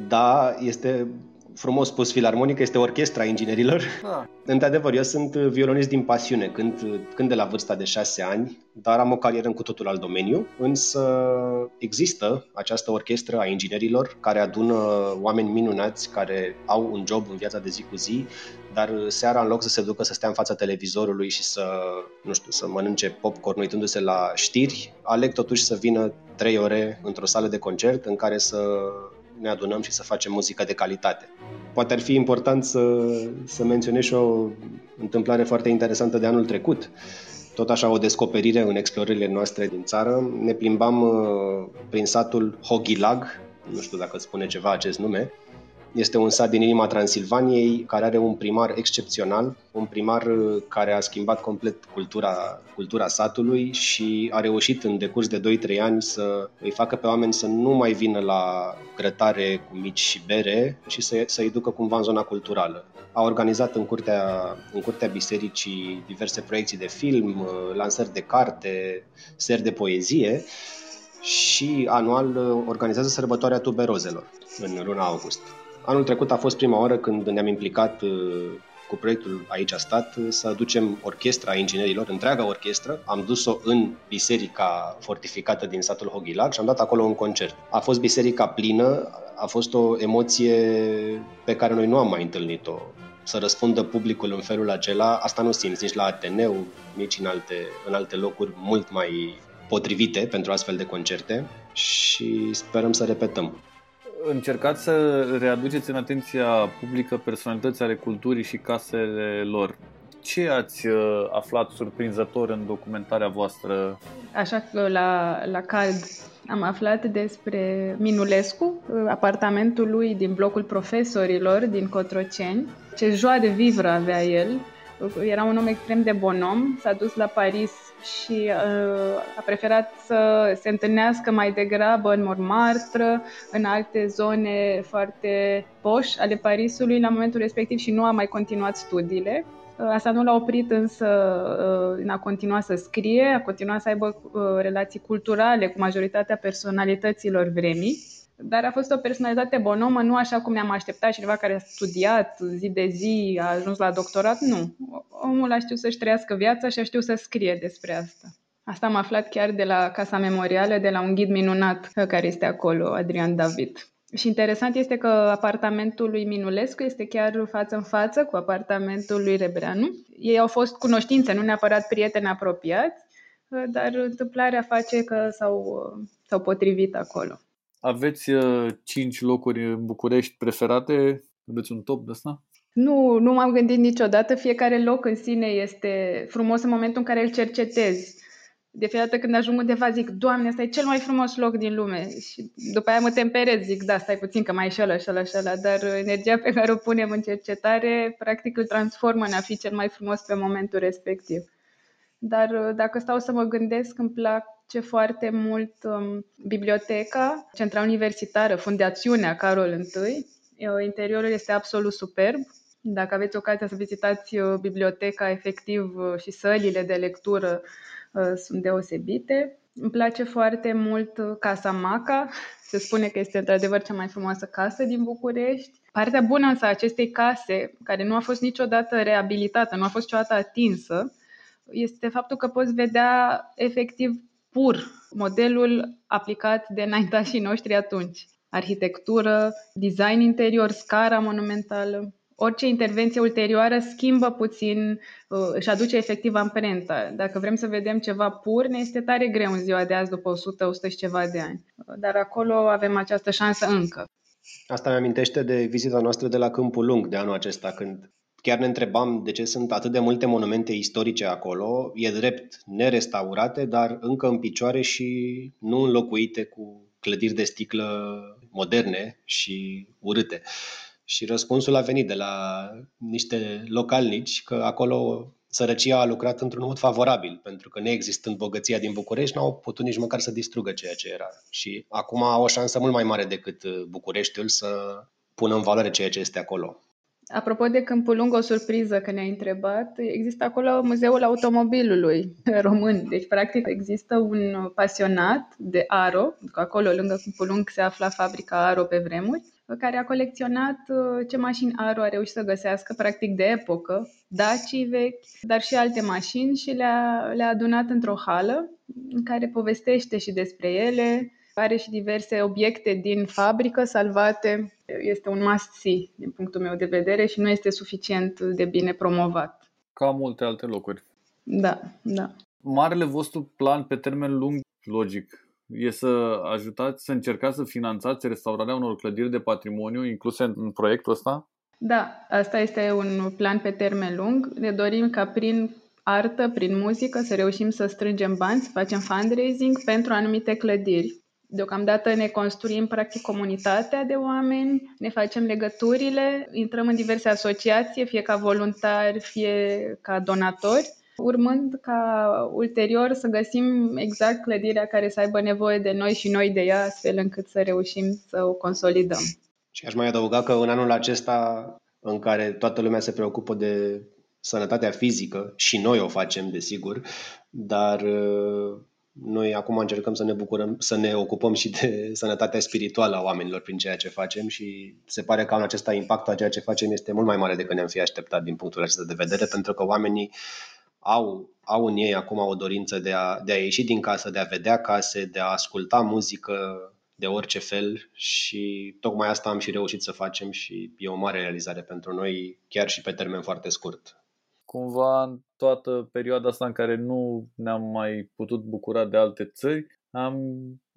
Da, este frumos spus filarmonică, este orchestra inginerilor. Ah. Într-adevăr, eu sunt violonist din pasiune, când, când de la vârsta de șase ani, dar am o carieră în cu totul alt domeniu, însă există această orchestră a inginerilor care adună oameni minunați care au un job în viața de zi cu zi, dar seara în loc să se ducă să stea în fața televizorului și să, nu știu, să mănânce popcorn uitându-se la știri, aleg totuși să vină trei ore într-o sală de concert în care să ne adunăm și să facem muzică de calitate. Poate ar fi important să, să menționez și o întâmplare foarte interesantă de anul trecut. Tot așa o descoperire în explorările noastre din țară. Ne plimbam uh, prin satul Hogilag, nu știu dacă spune ceva acest nume, este un sat din inima Transilvaniei care are un primar excepțional, un primar uh, care a schimbat complet cultura, cultura satului și a reușit în decurs de 2-3 ani să îi facă pe oameni să nu mai vină la grătare cu mici și bere și să, să-i ducă cumva în zona culturală. A organizat în curtea, în curtea bisericii diverse proiecții de film, uh, lansări de carte, seri de poezie și anual uh, organizează sărbătoarea tuberozelor în luna august. Anul trecut a fost prima oară când ne-am implicat uh, cu proiectul Aici a stat uh, să aducem orchestra inginerilor, întreaga orchestră. Am dus-o în biserica fortificată din satul Hogilag și am dat acolo un concert. A fost biserica plină, a fost o emoție pe care noi nu am mai întâlnit-o să răspundă publicul în felul acela, asta nu simți nici la Ateneu, nici în alte, în alte locuri mult mai potrivite pentru astfel de concerte și sperăm să repetăm încercați să readuceți în atenția publică personalități ale culturii și casele lor. Ce ați uh, aflat surprinzător în documentarea voastră? Așa că la, la cald am aflat despre Minulescu, apartamentul lui din blocul profesorilor din Cotroceni, ce joa de vivră avea el, Era un om extrem de om, s-a dus la Paris și uh, a preferat să se întâlnească mai degrabă în Montmartre, în alte zone foarte poș ale Parisului la momentul respectiv și nu a mai continuat studiile. Uh, asta nu l-a oprit însă uh, în a continua să scrie, a continuat să aibă uh, relații culturale cu majoritatea personalităților vremii dar a fost o personalitate bonomă, nu așa cum ne-am așteptat, cineva care a studiat zi de zi, a ajuns la doctorat, nu. Omul a știut să-și trăiască viața și a știut să scrie despre asta. Asta am aflat chiar de la Casa Memorială, de la un ghid minunat care este acolo, Adrian David. Și interesant este că apartamentul lui Minulescu este chiar față în față cu apartamentul lui Rebreanu. Ei au fost cunoștințe, nu neapărat prieteni apropiați, dar întâmplarea face că s-au, s-au potrivit acolo. Aveți uh, cinci locuri în București preferate? Aveți un top de asta? Nu, nu m-am gândit niciodată. Fiecare loc în sine este frumos în momentul în care îl cercetezi. De fiecare dată când ajung undeva zic, Doamne, ăsta e cel mai frumos loc din lume. Și după aia mă temperez, zic, da, stai puțin că mai e și ăla, și ăla, și ăla. Dar energia pe care o punem în cercetare, practic îl transformă în a fi cel mai frumos pe momentul respectiv. Dar dacă stau să mă gândesc, îmi plac place foarte mult um, biblioteca, centra universitară, fundațiunea Carol I. Interiorul este absolut superb. Dacă aveți ocazia să vizitați uh, biblioteca, efectiv, uh, și sălile de lectură uh, sunt deosebite. Îmi place foarte mult Casa Maca. Se spune că este într-adevăr cea mai frumoasă casă din București. Partea bună însă a acestei case, care nu a fost niciodată reabilitată, nu a fost niciodată atinsă, este faptul că poți vedea efectiv pur modelul aplicat de înaintașii noștri atunci. Arhitectură, design interior, scara monumentală. Orice intervenție ulterioară schimbă puțin, uh, își aduce efectiv amprenta. Dacă vrem să vedem ceva pur, ne este tare greu în ziua de azi, după 100, 100 și ceva de ani. Dar acolo avem această șansă încă. Asta mi amintește de vizita noastră de la Câmpul Lung de anul acesta, când chiar ne întrebam de ce sunt atât de multe monumente istorice acolo, e drept, nerestaurate, dar încă în picioare și nu înlocuite cu clădiri de sticlă moderne și urâte. Și răspunsul a venit de la niște localnici că acolo sărăcia a lucrat într-un mod favorabil, pentru că neexistând bogăția din București, n-au putut nici măcar să distrugă ceea ce era. Și acum au o șansă mult mai mare decât Bucureștiul să pună în valoare ceea ce este acolo. Apropo de Câmpul Lung, o surpriză că ne-ai întrebat, există acolo Muzeul Automobilului Român. Deci, practic, există un pasionat de aro, că acolo, lângă Câmpul Lung, se afla fabrica aro pe vremuri, care a colecționat uh, ce mașini aro a reușit să găsească, practic de epocă, dacii vechi, dar și alte mașini și le-a, le-a adunat într-o hală în care povestește și despre ele, are și diverse obiecte din fabrică salvate. Este un must-see din punctul meu de vedere și nu este suficient de bine promovat. Ca multe alte locuri. Da, da. Marele vostru plan pe termen lung, logic, e să ajutați, să încercați să finanțați restaurarea unor clădiri de patrimoniu incluse în proiectul ăsta? Da, asta este un plan pe termen lung. Ne dorim ca prin artă, prin muzică, să reușim să strângem bani, să facem fundraising pentru anumite clădiri. Deocamdată ne construim practic comunitatea de oameni, ne facem legăturile, intrăm în diverse asociații, fie ca voluntari, fie ca donatori, urmând ca ulterior să găsim exact clădirea care să aibă nevoie de noi și noi de ea, astfel încât să reușim să o consolidăm. Și aș mai adăuga că în anul acesta în care toată lumea se preocupă de sănătatea fizică și noi o facem, desigur, dar noi acum încercăm să ne bucurăm, să ne ocupăm și de sănătatea spirituală a oamenilor prin ceea ce facem și se pare că anul acesta impactul a ceea ce facem este mult mai mare decât ne-am fi așteptat din punctul acesta de vedere, pentru că oamenii au, au în ei acum o dorință de a, de a ieși din casă, de a vedea case, de a asculta muzică de orice fel și tocmai asta am și reușit să facem și e o mare realizare pentru noi, chiar și pe termen foarte scurt cumva în toată perioada asta în care nu ne-am mai putut bucura de alte țări, am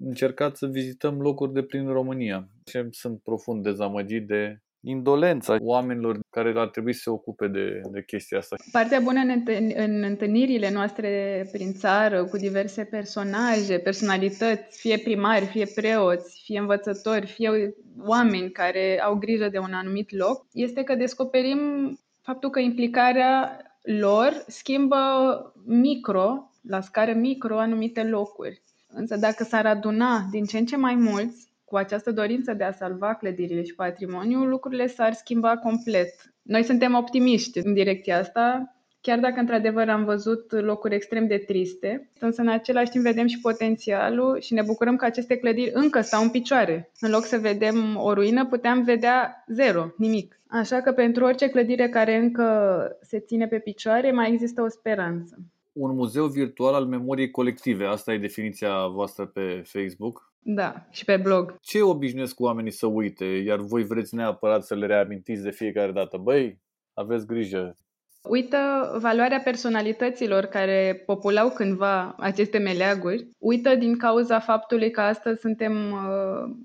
încercat să vizităm locuri de prin România. Și sunt profund dezamăgit de indolența oamenilor care ar trebui să se ocupe de, de chestia asta. Partea bună în, în întâlnirile noastre prin țară cu diverse personaje, personalități, fie primari, fie preoți, fie învățători, fie oameni care au grijă de un anumit loc, este că descoperim faptul că implicarea lor schimbă micro, la scară micro, anumite locuri. Însă dacă s-ar aduna din ce în ce mai mulți cu această dorință de a salva clădirile și patrimoniul, lucrurile s-ar schimba complet. Noi suntem optimiști în direcția asta, chiar dacă într-adevăr am văzut locuri extrem de triste, însă în același timp vedem și potențialul și ne bucurăm că aceste clădiri încă stau în picioare. În loc să vedem o ruină, puteam vedea zero, nimic. Așa că pentru orice clădire care încă se ține pe picioare, mai există o speranță. Un muzeu virtual al memoriei colective, asta e definiția voastră pe Facebook. Da, și pe blog. Ce obișnuiesc oamenii să uite, iar voi vreți neapărat să le reamintiți de fiecare dată? Băi, aveți grijă, Uită valoarea personalităților care populau cândva aceste meleaguri. Uită din cauza faptului că astăzi suntem uh,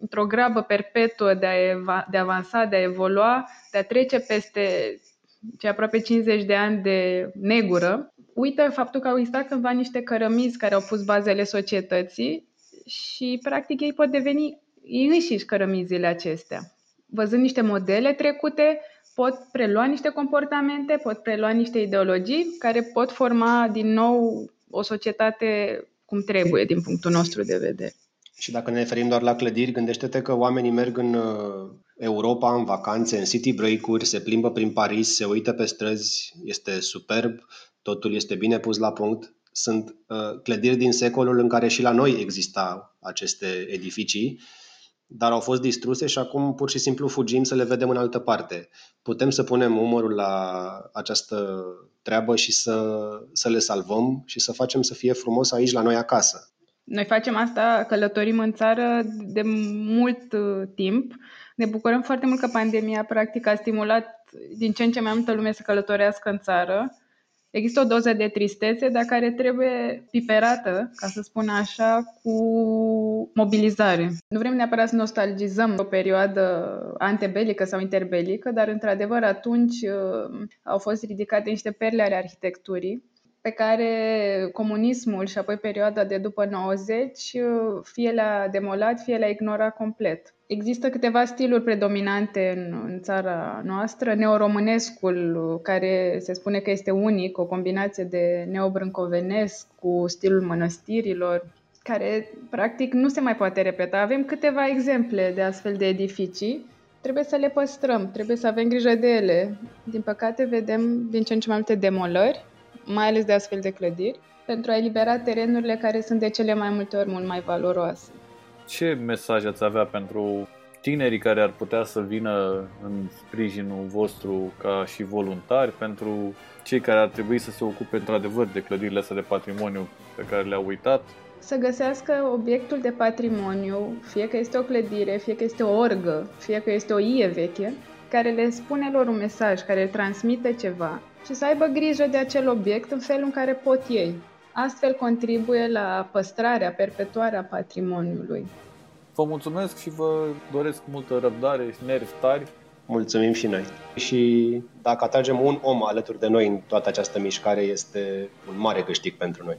într-o grabă perpetuă de a, eva- de a avansa, de a evolua, de a trece peste cei aproape 50 de ani de negură. Uită faptul că au existat cândva niște cărămizi care au pus bazele societății și, practic, ei pot deveni ei înșiși cărămizile acestea. Văzând niște modele trecute, pot prelua niște comportamente, pot prelua niște ideologii care pot forma din nou o societate cum trebuie din punctul nostru de vedere. Și dacă ne referim doar la clădiri, gândește-te că oamenii merg în uh, Europa în vacanțe, în city break-uri, se plimbă prin Paris, se uită pe străzi, este superb, totul este bine pus la punct. Sunt uh, clădiri din secolul în care și la noi exista aceste edificii dar au fost distruse și acum pur și simplu fugim să le vedem în altă parte. Putem să punem umărul la această treabă și să, să le salvăm și să facem să fie frumos aici la noi acasă. Noi facem asta, călătorim în țară de mult uh, timp. Ne bucurăm foarte mult că pandemia practic a stimulat din ce în ce mai multă lume să călătorească în țară Există o doză de tristețe, dar care trebuie piperată, ca să spun așa, cu mobilizare. Nu vrem neapărat să nostalgizăm o perioadă antebelică sau interbelică, dar într-adevăr atunci uh, au fost ridicate niște perle ale arhitecturii pe care comunismul și apoi perioada de după 90 uh, fie le-a demolat, fie le-a ignorat complet. Există câteva stiluri predominante în, în țara noastră. Neoromânescul, care se spune că este unic, o combinație de neobrâncovenesc cu stilul mănăstirilor, care practic nu se mai poate repeta. Avem câteva exemple de astfel de edificii. Trebuie să le păstrăm, trebuie să avem grijă de ele. Din păcate vedem din ce în ce mai multe demolări, mai ales de astfel de clădiri, pentru a elibera terenurile care sunt de cele mai multe ori mult mai valoroase ce mesaj ați avea pentru tinerii care ar putea să vină în sprijinul vostru ca și voluntari, pentru cei care ar trebui să se ocupe într-adevăr de clădirile astea de patrimoniu pe care le-au uitat? Să găsească obiectul de patrimoniu, fie că este o clădire, fie că este o orgă, fie că este o ie veche, care le spune lor un mesaj, care le transmite ceva și să aibă grijă de acel obiect în felul în care pot ei. Astfel contribuie la păstrarea, perpetuarea patrimoniului. Vă mulțumesc și vă doresc multă răbdare și nervi tari. Mulțumim și noi. Și dacă atragem un om alături de noi în toată această mișcare, este un mare câștig pentru noi.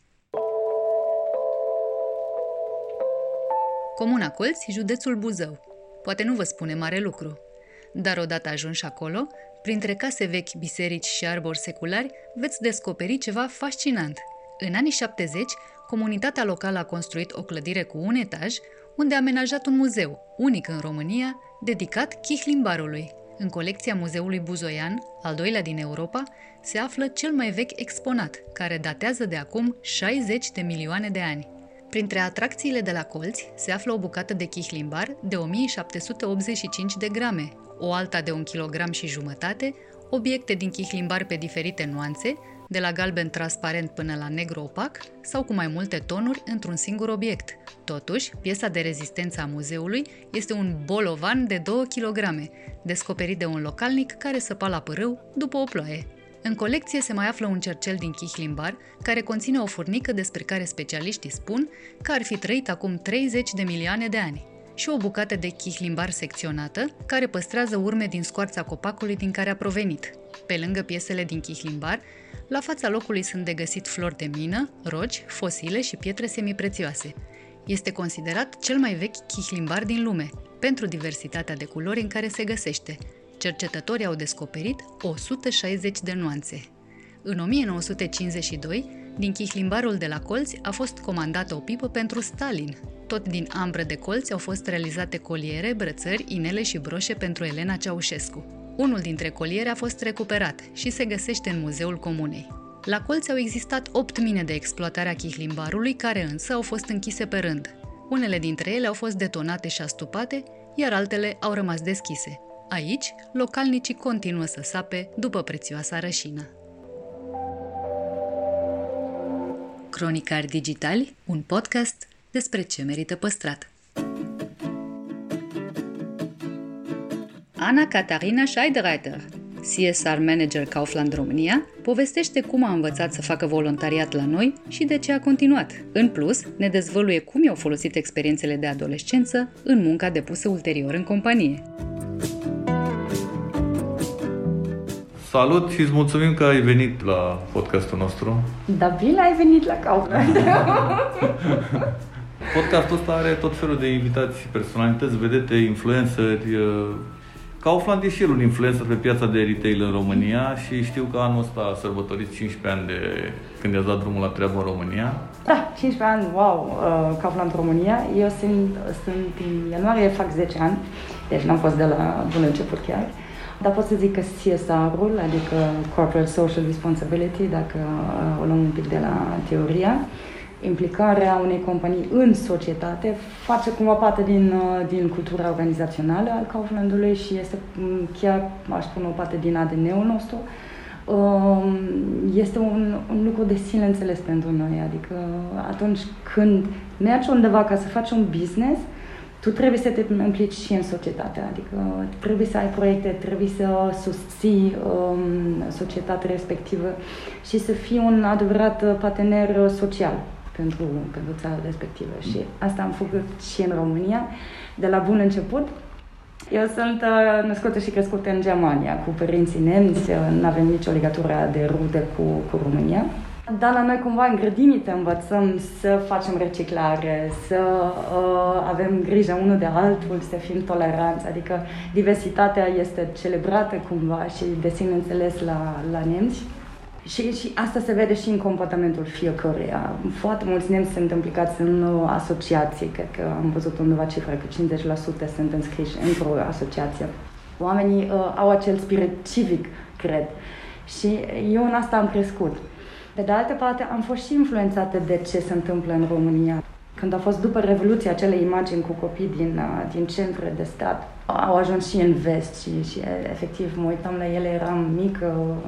Comuna Colți, județul Buzău. Poate nu vă spune mare lucru, dar odată ajunși acolo, Printre case vechi, biserici și arbori seculari veți descoperi ceva fascinant. În anii 70, comunitatea locală a construit o clădire cu un etaj, unde a amenajat un muzeu, unic în România, dedicat chihlimbarului. În colecția Muzeului Buzoian, al doilea din Europa, se află cel mai vechi exponat, care datează de acum 60 de milioane de ani. Printre atracțiile de la colți se află o bucată de chihlimbar de 1785 de grame, o alta de un kilogram și jumătate, obiecte din chihlimbar pe diferite nuanțe, de la galben transparent până la negru opac sau cu mai multe tonuri într-un singur obiect. Totuși, piesa de rezistență a muzeului este un bolovan de 2 kg, descoperit de un localnic care săpa la pârâu după o ploaie. În colecție se mai află un cercel din chihlimbar, care conține o furnică despre care specialiștii spun că ar fi trăit acum 30 de milioane de ani și o bucată de chihlimbar secționată, care păstrează urme din scoarța copacului din care a provenit. Pe lângă piesele din chihlimbar, la fața locului sunt de găsit flori de mină, roci, fosile și pietre semiprețioase. Este considerat cel mai vechi chihlimbar din lume, pentru diversitatea de culori în care se găsește. Cercetătorii au descoperit 160 de nuanțe. În 1952, din chihlimbarul de la colți a fost comandată o pipă pentru Stalin. Tot din ambră de colți au fost realizate coliere, brățări, inele și broșe pentru Elena Ceaușescu. Unul dintre coliere a fost recuperat și se găsește în Muzeul Comunei. La colți au existat 8 mine de exploatare a chihlimbarului, care însă au fost închise pe rând. Unele dintre ele au fost detonate și astupate, iar altele au rămas deschise. Aici, localnicii continuă să sape după prețioasa rășină. Cronicari Digitali, un podcast despre ce merită păstrat. Ana Catarina Scheidereiter, CSR Manager Kaufland România, povestește cum a învățat să facă voluntariat la noi și de ce a continuat. În plus, ne dezvăluie cum i-au folosit experiențele de adolescență în munca depusă ulterior în companie. Salut și îți mulțumim că ai venit la podcastul nostru. Da, bine ai venit la Kaufland. Podcastul ăsta are tot felul de invitații, personalități, vedete, influenceri. Kaufland e și el un influencer pe piața de retail în România și știu că anul ăsta a sărbătorit 15 ani de când i-a dat drumul la treabă în România. Da, 15 ani, wow, uh, Kaufland România. Eu sunt, sunt în ianuarie, fac 10 ani, deci n-am fost de la bun început chiar. Dar pot să zic că CSR-ul, adică Corporate Social Responsibility, dacă uh, o luăm un pic de la teoria, implicarea unei companii în societate face cumva parte din, uh, din cultura organizațională al Kauflandului și este mm, chiar, aș spune, o parte din ADN-ul nostru. Um, este un, un lucru de sine înțeles pentru noi, adică atunci când mergi undeva ca să faci un business, tu trebuie să te implici și în societate, adică trebuie să ai proiecte, trebuie să susții um, societatea respectivă și să fii un adevărat partener social pentru, pentru țara respectivă. Și asta am făcut și în România, de la bun început. Eu sunt uh, născută și crescută în Germania, cu părinții nemți, nu avem nicio legătură de rude cu, cu România. Dar la noi cumva în grădiniță învățăm să facem reciclare, să uh, avem grijă unul de altul, să fim toleranți, adică diversitatea este celebrată cumva și de sine înțeles la, la nemți. Și, și asta se vede și în comportamentul fiecăruia. Foarte mulți nemți sunt implicați în asociații, cred că am văzut undeva cifra că 50% sunt înscriși într-o asociație. Oamenii uh, au acel spirit civic, cred. Și eu în asta am crescut. Pe de altă parte, am fost și influențată de ce se întâmplă în România. Când a fost după Revoluție acele imagini cu copii din, uh, din centre de stat, au ajuns și în vest și, și efectiv mă uitam la ele, eram mică,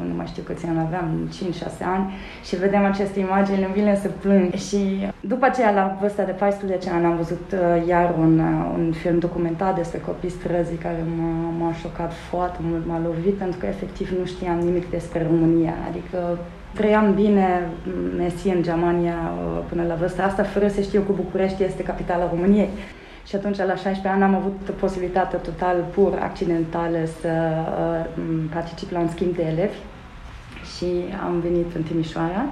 nu mai știu câți ani aveam, 5-6 ani și vedeam aceste imagini, îmi vine să plâng. Și după aceea, la vârsta de 14 ani, am văzut uh, iar un, uh, un film documentar despre copii străzii care m-a, m-a șocat foarte mult, m-a lovit pentru că efectiv nu știam nimic despre România. Adică trăiam bine, mesi în Germania uh, până la vârsta asta, fără să știu că București este capitala României. Și atunci, la 16 ani, am avut posibilitatea total, pur accidentală, să uh, particip la un schimb de elevi și am venit în Timișoara.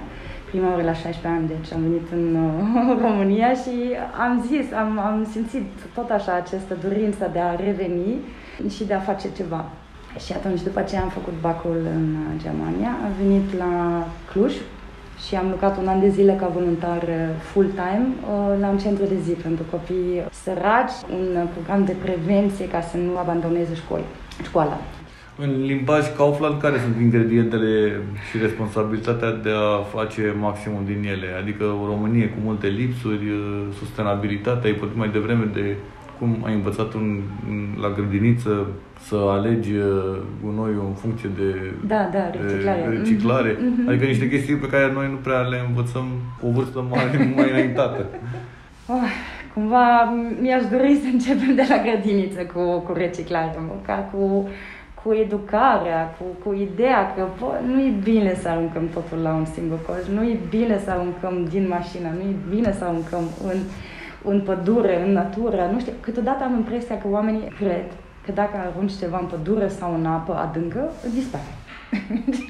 Prima oară la 16 ani, deci am venit în uh, România și am zis, am, am simțit tot așa această dorință de a reveni și de a face ceva. Și atunci, după ce am făcut bacul în Germania, am venit la Cluj și am lucrat un an de zile ca voluntar uh, full-time uh, la un centru de zi pentru copii săraci, un program de prevenție ca să nu abandoneze școli, școala. În limbaj Kaufland, care sunt ingredientele și responsabilitatea de a face maximum din ele? Adică o Românie cu multe lipsuri, uh, sustenabilitatea, ai mai devreme de cum ai învățat un, la grădiniță să alegi uh, gunoiul în funcție de, da, da, reciclare. De reciclare. Mm-hmm. Adică niște chestii pe care noi nu prea le învățăm o vârstă mai, mai înaintată. Oh, cumva mi-aș dori să începem de la grădiniță cu, cu reciclarea, măcar cu, cu educarea, cu, cu ideea că bă, nu e bine să aruncăm totul la un singur coș, nu e bine să aruncăm din mașină, nu e bine să aruncăm în, în pădure, în natură, nu știu, câteodată am impresia că oamenii cred că dacă arunci ceva în pădure sau în apă adâncă, dispare.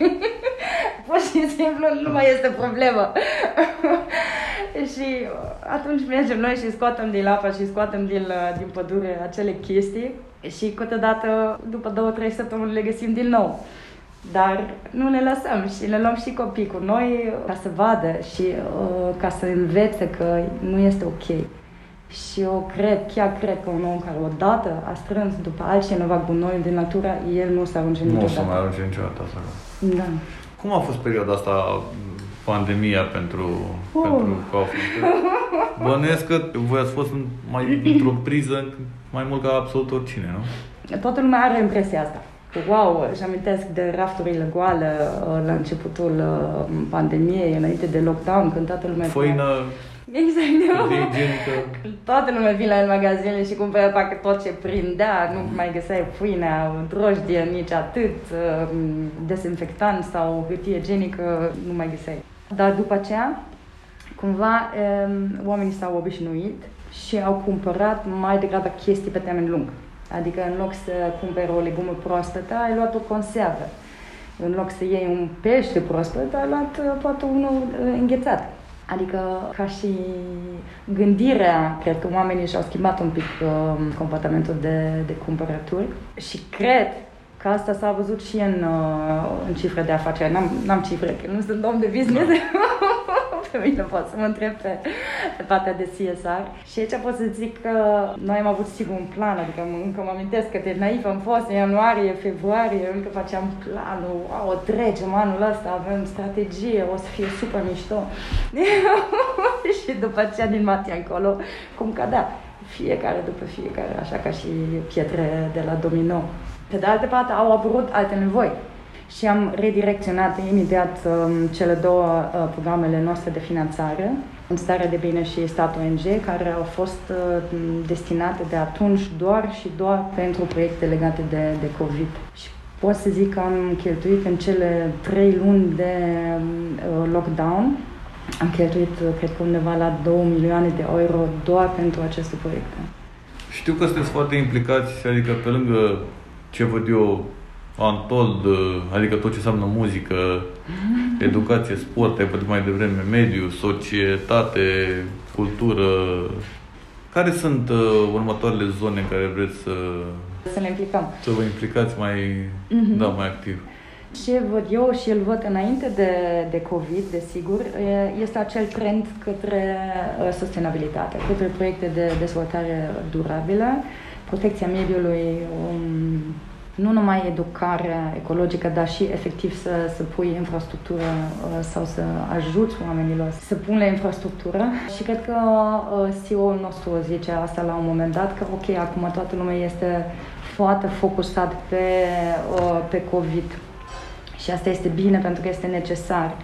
Pur și simplu nu mai este problemă. și atunci mergem noi și scoatem din apă și scoatem din, din pădure acele chestii și câteodată după două, trei săptămâni le găsim din nou. Dar nu le lăsăm și le luăm și copii cu noi ca să vadă și uh, ca să învețe că nu este ok. Și eu cred, chiar cred că un om care odată a strâns după altcineva gunoiul din natură, el nu se ajunge niciodată. Nu o să mai ajunge niciodată asta. Da. Cum a fost perioada asta, pandemia pentru, uh. pentru Kaufman? Bănuiesc că voi ați fost mai într-o priză mai mult ca absolut oricine, nu? Toată lumea are impresia asta. Wow, își amintesc de rafturile goale uh, la începutul uh, pandemiei, înainte de lockdown, când toată lumea... Făină Exact. Toată lumea vine la magazine și cumpără parcă tot ce prindea, nu mai găseai pâinea, drojdie, nici atât, um, desinfectant sau hârtie igienică, nu mai găseai. Dar după aceea, cumva, um, oamenii s-au obișnuit și au cumpărat mai degrabă chestii pe termen lung. Adică în loc să cumperi o legumă proaspătă, ai luat o conservă. În loc să iei un pește proaspăt, ai luat uh, poate unul uh, înghețat. Adică, ca și gândirea, cred că oamenii și-au schimbat un pic uh, comportamentul de, de cumpărături și cred că asta s-a văzut și în, uh, în cifre de afaceri. N-am, n-am cifre, că nu sunt om de business. Da. pe mine pot să mă întreb pe, pe partea de CSR. Și aici pot să zic că noi am avut sigur un plan, adică încă mă amintesc că de naiv am fost în ianuarie, februarie, încă faceam planul, wow, o trecem anul ăsta, avem strategie, o să fie super mișto. și după aceea din martie încolo, cum cădea fiecare după fiecare, așa ca și pietre de la domino. Pe de altă parte, au apărut alte nevoi și am redirecționat imediat um, cele două uh, programele noastre de finanțare, în stare de bine și stat ONG, care au fost uh, destinate de atunci doar și doar pentru proiecte legate de, de COVID. Și pot să zic că am cheltuit în cele trei luni de uh, lockdown, am cheltuit, uh, cred că undeva la 2 milioane de euro doar pentru aceste proiecte. Știu că sunteți foarte implicați, adică pe lângă ce văd eu Antold, adică tot ce înseamnă muzică, educație, sport, ai vorbit mai devreme, mediu, societate, cultură. Care sunt uh, următoarele zone în care vreți să... Să ne implicăm. Să vă implicați mai, mm-hmm. da, mai activ. Ce văd eu și îl văd înainte de, de COVID, desigur, este acel trend către uh, sustenabilitate, către proiecte de dezvoltare durabilă, protecția mediului, um, nu numai educarea ecologică, dar și efectiv să, să pui infrastructură uh, sau să ajuți oamenilor să pună infrastructură. Și cred că uh, CEO-ul nostru zice asta la un moment dat, că ok, acum toată lumea este foarte focusat pe, uh, pe COVID. Și asta este bine pentru că este necesar.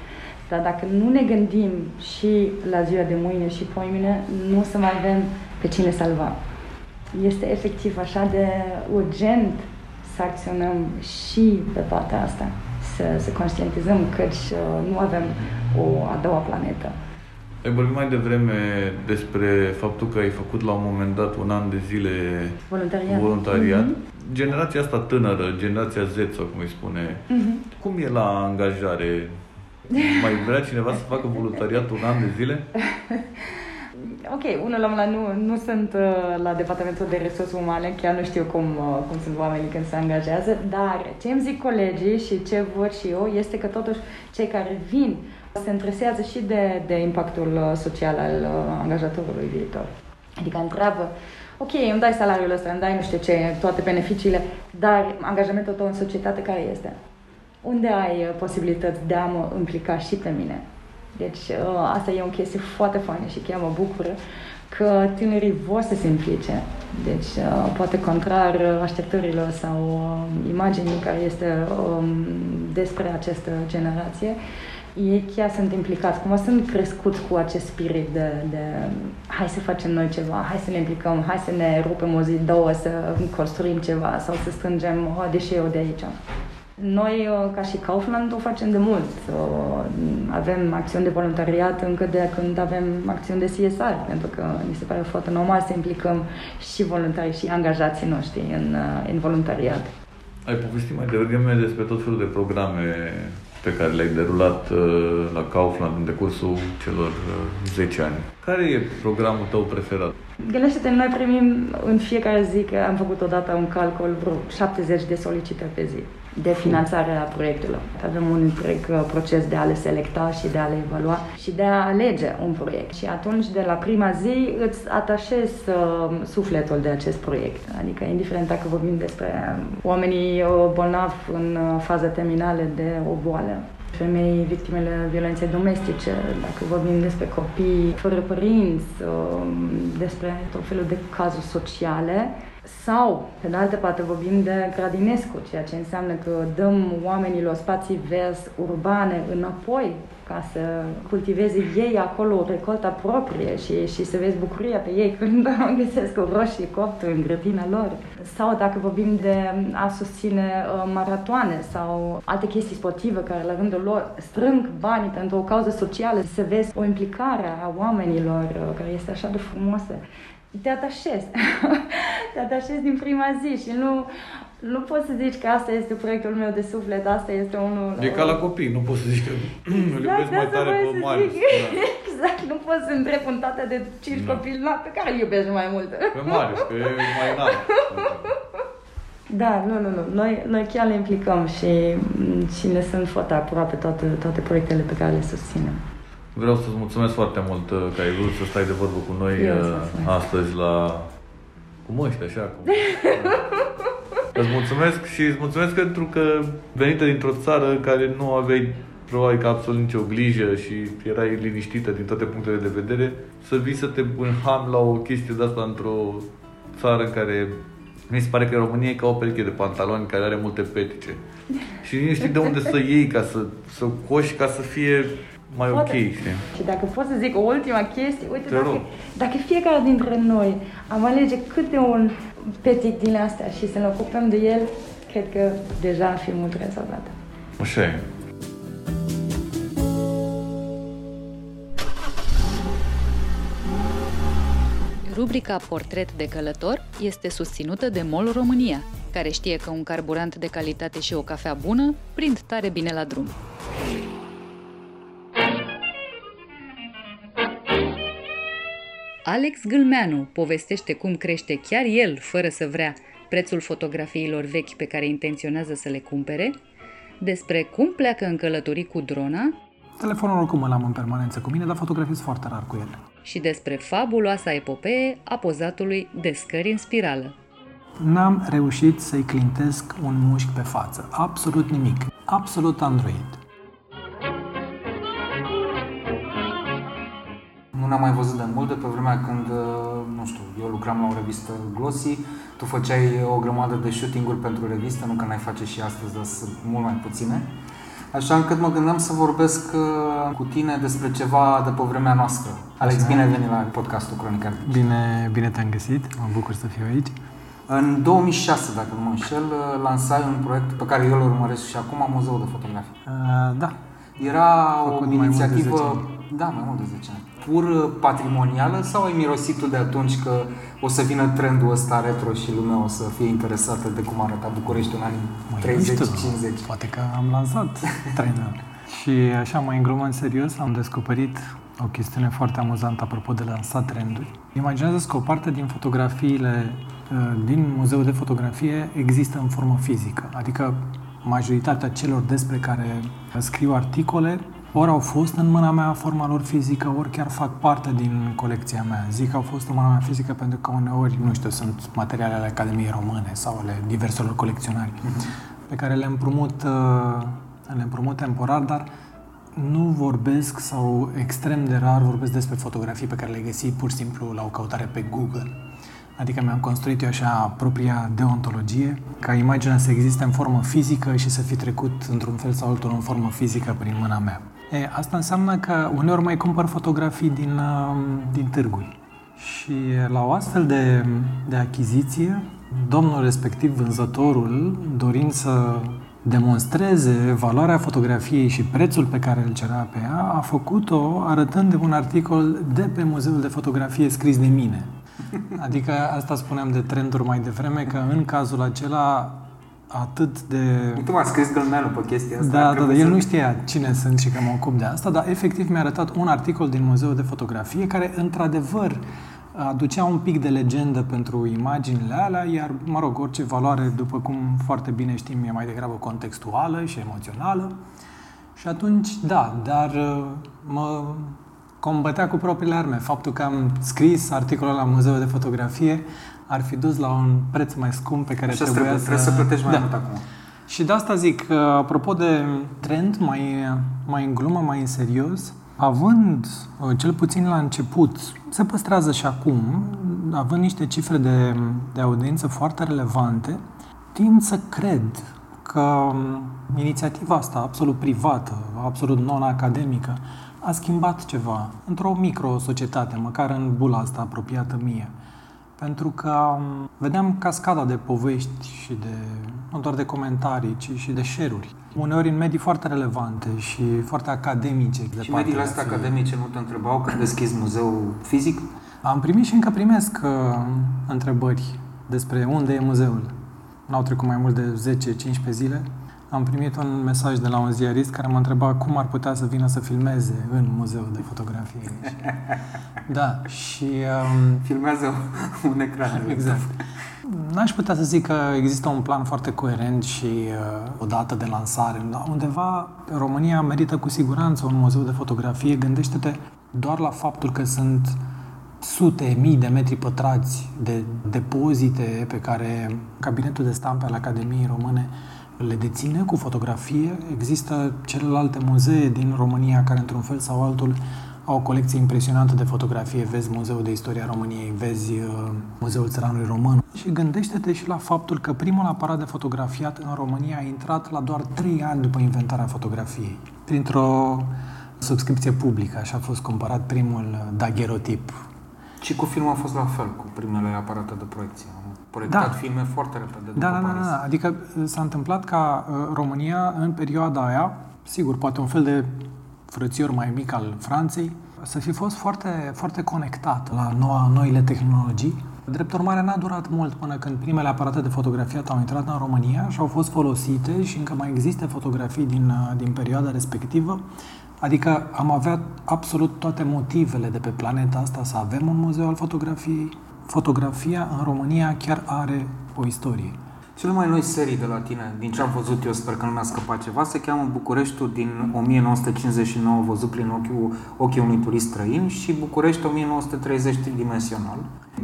Dar dacă nu ne gândim și la ziua de mâine și poimine, nu să mai avem pe cine salva. Este efectiv așa de urgent să acționăm și pe partea asta, să, să conștientizăm că uh, nu avem o a doua planetă. Ai vorbit mai devreme despre faptul că ai făcut la un moment dat un an de zile voluntariat. voluntariat. Mm-hmm. Generația asta tânără, generația Z, sau cum îi spune, mm-hmm. cum e la angajare? Mai vrea cineva să facă voluntariat un an de zile? ok, unul la mână nu, nu sunt uh, la departamentul de resurse umane, chiar nu știu cum, uh, cum sunt oamenii când se angajează, dar ce îmi zic colegii și ce văd și eu este că totuși cei care vin se interesează și de, de impactul uh, social al uh, angajatorului viitor. Adică întreabă, ok, îmi dai salariul ăsta, îmi dai nu știu ce, toate beneficiile, dar angajamentul tău în societate care este? Unde ai uh, posibilități de a mă implica și pe mine? Deci uh, asta e o chestie foarte faină și chiar mă bucură că tinerii vor să se implice. Deci, uh, poate contrar așteptărilor sau uh, imaginii care este um, despre această generație, ei chiar sunt implicați, cumva sunt crescuți cu acest spirit de, de hai să facem noi ceva, hai să ne implicăm, hai să ne rupem o zi, două, să construim ceva sau să strângem o deșeuri de aici. Noi, uh, ca și Kaufland, o facem de mult. Avem acțiuni de voluntariat încă de când avem acțiuni de CSR, pentru că mi se pare foarte normal să implicăm și voluntarii și angajații noștri în, uh, în voluntariat. Ai povestit mai devreme despre tot felul de programe pe care le-ai derulat uh, la Kaufland în decursul celor 10 ani. Care e programul tău preferat? Gândește-te, noi primim în fiecare zi, că am făcut odată un calcul, vreo 70 de solicitări pe zi de finanțare a proiectelor. Avem un întreg uh, proces de a le selecta și de a le evalua și de a alege un proiect. Și atunci, de la prima zi, îți atașezi uh, sufletul de acest proiect. Adică, indiferent dacă vorbim despre oamenii uh, bolnavi în uh, fază terminală de o boală, femei victimele violenței domestice, dacă vorbim despre copii fără părinți, despre tot felul de cazuri sociale, sau, pe de altă parte, vorbim de gradinescu, ceea ce înseamnă că dăm oamenilor spații verzi urbane înapoi ca să cultiveze ei acolo recolta proprie și, și să vezi bucuria pe ei când găsesc o roșie coptă în grădina lor. Sau dacă vorbim de a susține uh, maratoane sau alte chestii sportive care la rândul lor strâng banii pentru o cauză socială, să vezi o implicare a oamenilor uh, care este așa de frumoasă te atașezi. te atașezi din prima zi și nu, nu poți să zici că asta este proiectul meu de suflet, asta este unul... E ca la copii, nu poți să zici că exact, îl iubesc mai tare pe Marius. Da. Exact, nu poți să întreb un tată de cinci da. copii la pe care îl iubești mai mult. Pe Marius, că e mai înalt. Da, nu, nu, nu. Noi, noi chiar le implicăm și, și ne sunt foarte aproape toate, toate proiectele pe care le susținem. Vreau să-ți mulțumesc foarte mult uh, că ai vrut să stai de vorbă cu noi Eu uh, astăzi la... cu măști, așa, cum... îți mulțumesc și îți mulțumesc pentru că venită dintr-o țară care nu aveai probabil că absolut nicio grijă și erai liniștită din toate punctele de vedere, să vii să te înham la o chestie de asta într-o țară în care mi se pare că România e ca o pereche de pantaloni care are multe petice. Și nu știi de unde să iei ca să, să coși ca să fie mai Poate. ok, știi? Și dacă pot să zic o ultima chestie, uite, dacă, dacă fiecare dintre noi am alege câte un petit din astea și să ne ocupăm de el, cred că deja ar fi mult rezolvat. Așa e. Rubrica Portret de călător este susținută de MOL România, care știe că un carburant de calitate și o cafea bună prind tare bine la drum. Alex Gâlmeanu povestește cum crește chiar el, fără să vrea, prețul fotografiilor vechi pe care intenționează să le cumpere, despre cum pleacă în călătorii cu drona, Telefonul oricum îl am în permanență cu mine, dar fotografiez foarte rar cu el. Și despre fabuloasa epopee a pozatului de scări în spirală. N-am reușit să-i clintesc un mușchi pe față. Absolut nimic. Absolut Android. Nu ne-am mai văzut de mult, de pe vremea când, uh, nu știu, eu lucram la o revistă Glossy, tu făceai o grămadă de shooting-uri pentru revistă, nu că n-ai face și astăzi, dar sunt mult mai puține. Așa încât mă gândeam să vorbesc uh, cu tine despre ceva de pe vremea noastră. Alex, bine ai venit la podcastul Cronica Bine, bine te-am găsit, mă bucur să fiu aici. În 2006, dacă nu mă înșel, uh, lansai un proiect pe care eu îl urmăresc și acum, Muzeul de Fotografie. Uh, da. Era Făcut o inițiativă, da, mai mult de 10 ani pur patrimonială sau ai mirosit tu de atunci că o să vină trendul ăsta retro și lumea o să fie interesată de cum arăta București în anii 30-50? Poate că am lansat trendul. și așa, mai înglumând serios, am descoperit o chestiune foarte amuzantă apropo de lansat trenduri. Imaginează că o parte din fotografiile uh, din muzeul de fotografie există în formă fizică, adică majoritatea celor despre care scriu articole ori au fost în mâna mea forma lor fizică, ori chiar fac parte din colecția mea. Zic că au fost în mâna mea fizică pentru că uneori, nu știu, sunt materiale ale Academiei Române sau ale diverselor colecționari uh-huh. pe care le împrumut, uh, le împrumut temporar, dar nu vorbesc sau extrem de rar vorbesc despre fotografii pe care le găsi pur și simplu la o căutare pe Google. Adică mi-am construit eu așa propria deontologie, ca imaginea să existe în formă fizică și să fi trecut într-un fel sau altul în formă fizică prin mâna mea. E, asta înseamnă că uneori mai cumpăr fotografii din, uh, din târguri. Și la o astfel de, de achiziție, domnul respectiv, vânzătorul, dorind să demonstreze valoarea fotografiei și prețul pe care îl cerea pe ea, a făcut-o arătând de un articol de pe Muzeul de Fotografie scris de mine. Adică asta spuneam de trenduri mai devreme, că în cazul acela atât de... Tu m-a scris gălmeanul pe chestia asta. Da, da, da, el nu știa cine sunt și că mă ocup de asta, dar efectiv mi-a arătat un articol din Muzeul de Fotografie care, într-adevăr, aducea un pic de legendă pentru imaginile alea, iar, mă rog, orice valoare, după cum foarte bine știm, e mai degrabă contextuală și emoțională. Și atunci, da, dar uh, mă combătea cu propriile arme. Faptul că am scris articolul la Muzeul de Fotografie ar fi dus la un preț mai scump pe care Așa trebuia trebuie, să... trebuie să plătești mai da. mult acum. Și de asta zic, apropo de trend, mai, mai în glumă, mai în serios, având, cel puțin la început, se păstrează și acum, având niște cifre de, de audiență foarte relevante, tind să cred că inițiativa asta, absolut privată, absolut non-academică, a schimbat ceva într-o micro-societate, măcar în bula asta apropiată mie. Pentru că vedeam cascada de povești și de, nu doar de comentarii, ci și de share-uri. Uneori în medii foarte relevante și foarte academice. De Și mediile astea academice nu te întrebau când deschizi muzeul fizic? Am primit și încă primesc uh, întrebări despre unde e muzeul. N-au trecut mai mult de 10-15 zile. Am primit un mesaj de la un ziarist care mă întreba cum ar putea să vină să filmeze în muzeul de fotografie. da, și... Um, Filmează un ecran. Exact. N-aș putea să zic că există un plan foarte coerent și uh, o dată de lansare. Dar undeva România merită cu siguranță un muzeu de fotografie. Gândește-te doar la faptul că sunt sute, mii de metri pătrați de depozite pe care cabinetul de stampe al Academiei Române le deține cu fotografie. Există celelalte muzee din România care, într-un fel sau altul, au o colecție impresionantă de fotografie. Vezi Muzeul de Istoria României, vezi uh, Muzeul Țăranului Român. Și gândește-te și la faptul că primul aparat de fotografiat în România a intrat la doar 3 ani după inventarea fotografiei. Printr-o subscripție publică, așa a fost cumpărat primul daguerotip. Și cu filmul a fost la fel, cu primele aparate de proiecție. Am proiectat da. filme foarte repede după da, da, Paris. da, da. Adică s-a întâmplat ca uh, România, în perioada aia, sigur, poate un fel de frățior mai mic al Franței, să fi fost foarte, foarte conectat la noua, noile tehnologii. Drept urmare, n-a durat mult până când primele aparate de fotografiat au intrat în România și au fost folosite și încă mai există fotografii din, din perioada respectivă. Adică am avea absolut toate motivele de pe planeta asta să avem un muzeu al fotografiei. Fotografia în România chiar are o istorie. Cele mai noi serii de la tine, din ce am văzut eu, sper că nu mi-a scăpat ceva, se cheamă Bucureștiul din 1959, văzut prin ochiul, ochii unui turist străin, și București 1930 tridimensional.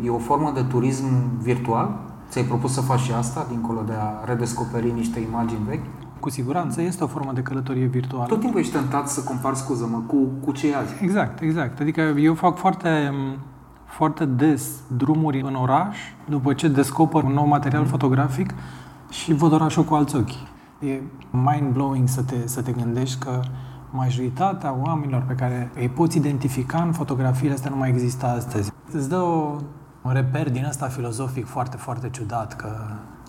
E o formă de turism virtual? Ți-ai propus să faci și asta, dincolo de a redescoperi niște imagini vechi? Cu siguranță este o formă de călătorie virtuală. Tot timpul ești tentat să compari, scuză-mă, cu, cu ce e azi. Exact, exact. Adică eu fac foarte foarte des drumuri în oraș, după ce descoper un nou material fotografic și văd orașul cu alți ochi. E mind-blowing să te, să te gândești că majoritatea oamenilor pe care îi poți identifica în fotografiile astea nu mai există astăzi. Îți dă o, un reper din ăsta filozofic foarte, foarte ciudat, că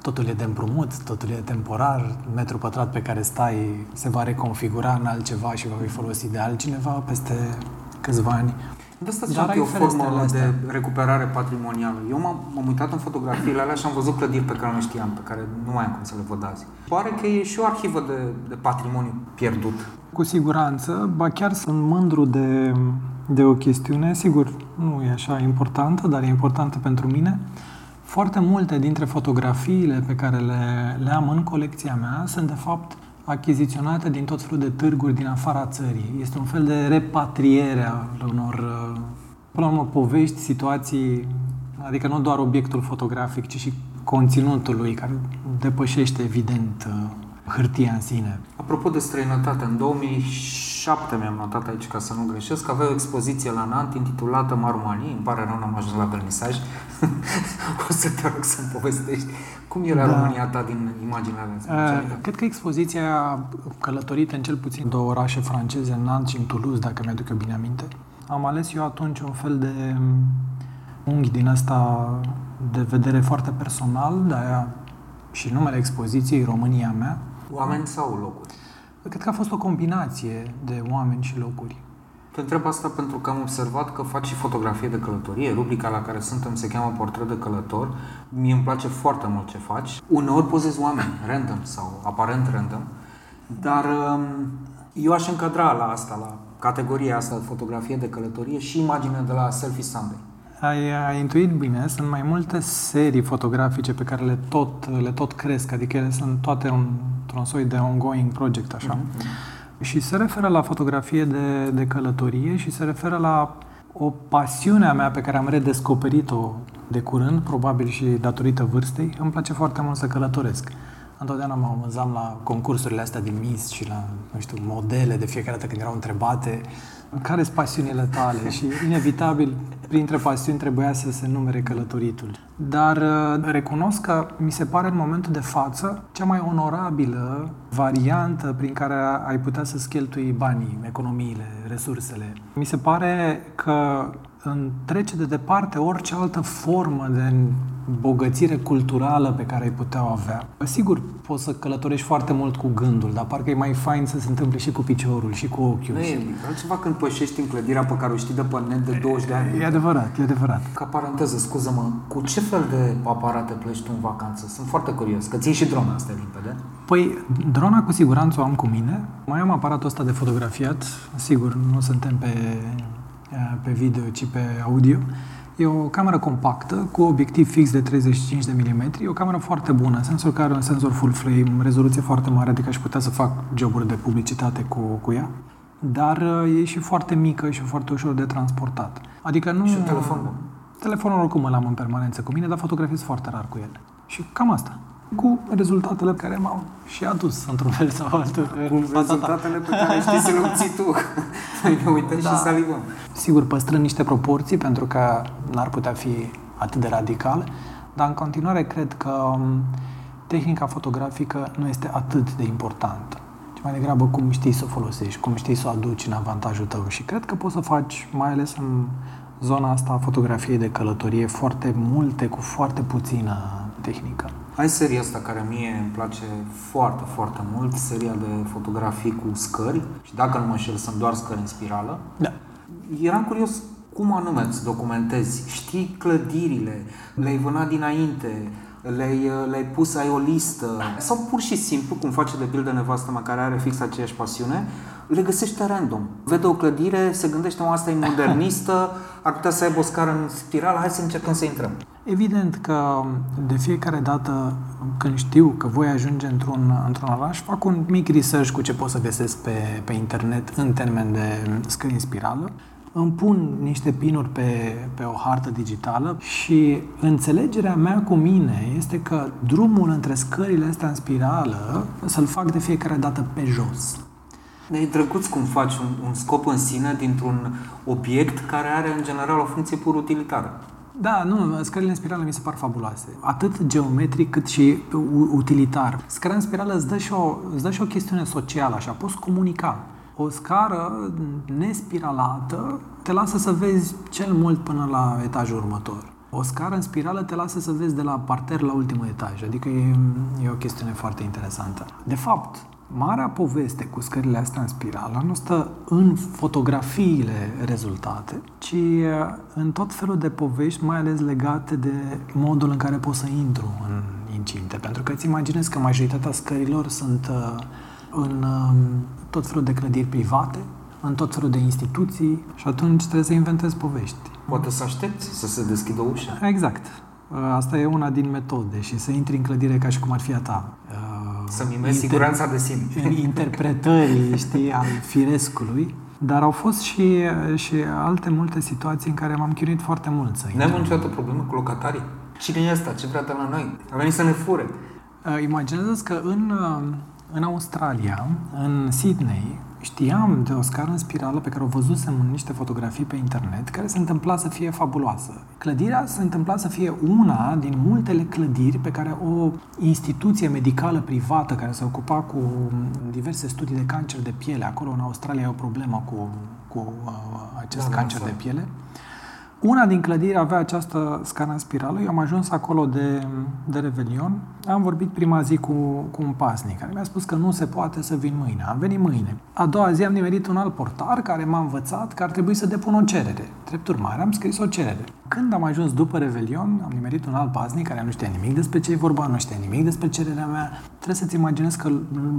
totul e de împrumut, totul e temporar, metru pătrat pe care stai se va reconfigura în altceva și va fi folosit de altcineva peste câțiva ani. De asta ziceam că e o formă de recuperare patrimonială. Eu m-am, m-am uitat în fotografiile alea și am văzut clădiri pe care nu știam, pe care nu mai am cum să le văd azi. Pare că e și o arhivă de, de patrimoniu pierdut. Cu siguranță, ba chiar sunt mândru de, de o chestiune, sigur, nu e așa importantă, dar e importantă pentru mine. Foarte multe dintre fotografiile pe care le, le am în colecția mea sunt, de fapt, achiziționate din tot felul de târguri din afara țării. Este un fel de repatriere a unor, până la urmă, povești, situații, adică nu doar obiectul fotografic, ci și conținutul lui, care depășește, evident, hârtia în sine. Apropo de străinătate, în 2007 mi-am notat aici ca să nu greșesc, avea o expoziție la Nant intitulată Marumanii, îmi pare rău, n-am ajuns la vernisaj, o să te rog să-mi povestești cum era da. România ta din imaginea mea. Uh, cred că expoziția a călătorit în cel puțin două orașe franceze, Nantes și în Toulouse, dacă mi-aduc eu bine aminte. Am ales eu atunci un fel de unghi din asta de vedere foarte personal, de aia și numele expoziției România mea. Oameni sau locuri? Cred că a fost o combinație de oameni și locuri. Te întreb asta pentru că am observat că faci și fotografie de călătorie. Rubrica la care suntem se cheamă Portret de călător. Mie îmi place foarte mult ce faci. Uneori pozezi oameni, random sau aparent random, dar um, eu aș încadra la asta, la categoria asta de fotografie de călătorie și imagine de la Selfie Sunday. Ai, ai intuit bine, sunt mai multe serii fotografice pe care le tot, le tot cresc, adică ele sunt toate un, într-un soi de ongoing project, așa. Mm-hmm. Și se referă la fotografie de, de călătorie și se referă la o pasiune a mea pe care am redescoperit-o de curând, probabil și datorită vârstei. Îmi place foarte mult să călătoresc. Întotdeauna mă amuzam la concursurile astea din Miss și la, nu știu, modele de fiecare dată când erau întrebate care sunt pasiunile tale și inevitabil printre pasiuni trebuia să se numere călătoritul. Dar uh, recunosc că mi se pare în momentul de față cea mai onorabilă variantă prin care ai putea să cheltui banii, economiile, resursele. Mi se pare că trece de departe orice altă formă de bogățire culturală pe care ai putea avea. Sigur, poți să călătorești foarte mult cu gândul, dar parcă e mai fain să se întâmple și cu piciorul și cu ochiul. Nu e altceva când pășești în clădirea pe care o știi de pe net de 20 de ani. E adevărat, e adevărat. Ca paranteză, scuză-mă, cu ce fel de aparate pleci tu în vacanță? Sunt foarte curios, că ții și drona asta limpede. Păi, drona cu siguranță o am cu mine. Mai am aparatul ăsta de fotografiat. Sigur, nu suntem pe pe video, ci pe audio. E o cameră compactă cu obiectiv fix de 35 de mm, e o cameră foarte bună, sensor care are un senzor full frame, rezoluție foarte mare, adică aș putea să fac joburi de publicitate cu, cu ea, dar e și foarte mică și foarte ușor de transportat. Adică nu... Și un telefon bun. Telefonul oricum îl am în permanență cu mine, dar fotografiez foarte rar cu el. Și cam asta cu rezultatele pe care m-au și adus, într-un fel sau altul. Cu rezultatele pe care știi să le obții tu. Noi ne uităm da. și salivăm. Sigur, păstrând niște proporții, pentru că n-ar putea fi atât de radical, dar în continuare cred că um, tehnica fotografică nu este atât de importantă ci mai degrabă cum știi să o folosești, cum știi să o aduci în avantajul tău. Și cred că poți să faci, mai ales în zona asta a fotografiei de călătorie, foarte multe cu foarte puțină tehnică. Ai seria asta care mie îmi place foarte, foarte mult, seria de fotografii cu scări și dacă nu mă înșel sunt doar scări în spirală. Da. Eram curios cum anume îți documentezi? Știi clădirile, le-ai vânat dinainte, le-ai, le-ai pus, ai o listă sau pur și simplu, cum face de pildă nevastă mea care are fix aceeași pasiune, le găsește random. Vede o clădire, se gândește, mă, asta e modernistă, ar putea să aibă o scară în spirală, hai să încercăm să intrăm. Evident că de fiecare dată când știu că voi ajunge într-un, într-un oraș, fac un mic research cu ce pot să găsesc pe, pe internet în termen de scări în spirală, îmi pun niște pinuri pe, pe o hartă digitală și înțelegerea mea cu mine este că drumul între scările astea în spirală să-l fac de fiecare dată pe jos. E drăguț cum faci un, un scop în sine dintr-un obiect care are în general o funcție pur utilitară. Da, nu, scările în spirală mi se par fabuloase. Atât geometric cât și utilitar. Scăra în spirală îți dă, și o, îți dă și o chestiune socială, așa, poți comunica. O scară nespiralată te lasă să vezi cel mult până la etajul următor. O scară în spirală te lasă să vezi de la parter la ultimul etaj, adică e, e o chestiune foarte interesantă. De fapt, Marea poveste cu scările astea în spirală nu stă în fotografiile rezultate, ci uh, în tot felul de povești, mai ales legate de modul în care pot să intru în incinte. Pentru că îți imaginezi că majoritatea scărilor sunt uh, în um, tot felul de clădiri private, în tot felul de instituții și atunci trebuie să inventezi povești. Poate să aștepți să se deschidă ușa. Exact. Uh, asta e una din metode și să intri în clădire ca și cum ar fi a ta să mimezi inter- siguranța de sine. Interpretării, știi, al firescului. Dar au fost și, și alte multe situații în care m-am chinuit foarte mult să Nu am niciodată problemă cu locatarii. Cine e ăsta? Ce vrea de la noi? A venit să ne fure. Uh, imaginează că în, uh, în Australia, în Sydney, știam de o scară în spirală pe care o văzusem în niște fotografii pe internet, care se întâmpla să fie fabuloasă. Clădirea se întâmpla să fie una din multele clădiri pe care o instituție medicală privată care se ocupa cu diverse studii de cancer de piele, acolo în Australia e o problemă cu, cu uh, acest da, cancer da, de piele, una din clădiri avea această scană în spirală. Eu am ajuns acolo de, de Revelion. Am vorbit prima zi cu, cu un pasnic care mi-a spus că nu se poate să vin mâine. Am venit mâine. A doua zi am nimerit un alt portar care m-a învățat că ar trebui să depun o cerere. Drept urmare, am scris o cerere. Când am ajuns după Revelion, am nimerit un alt pasnic care nu știa nimic despre ce e vorba, nu știa nimic despre cererea mea. Trebuie să-ți imaginezi că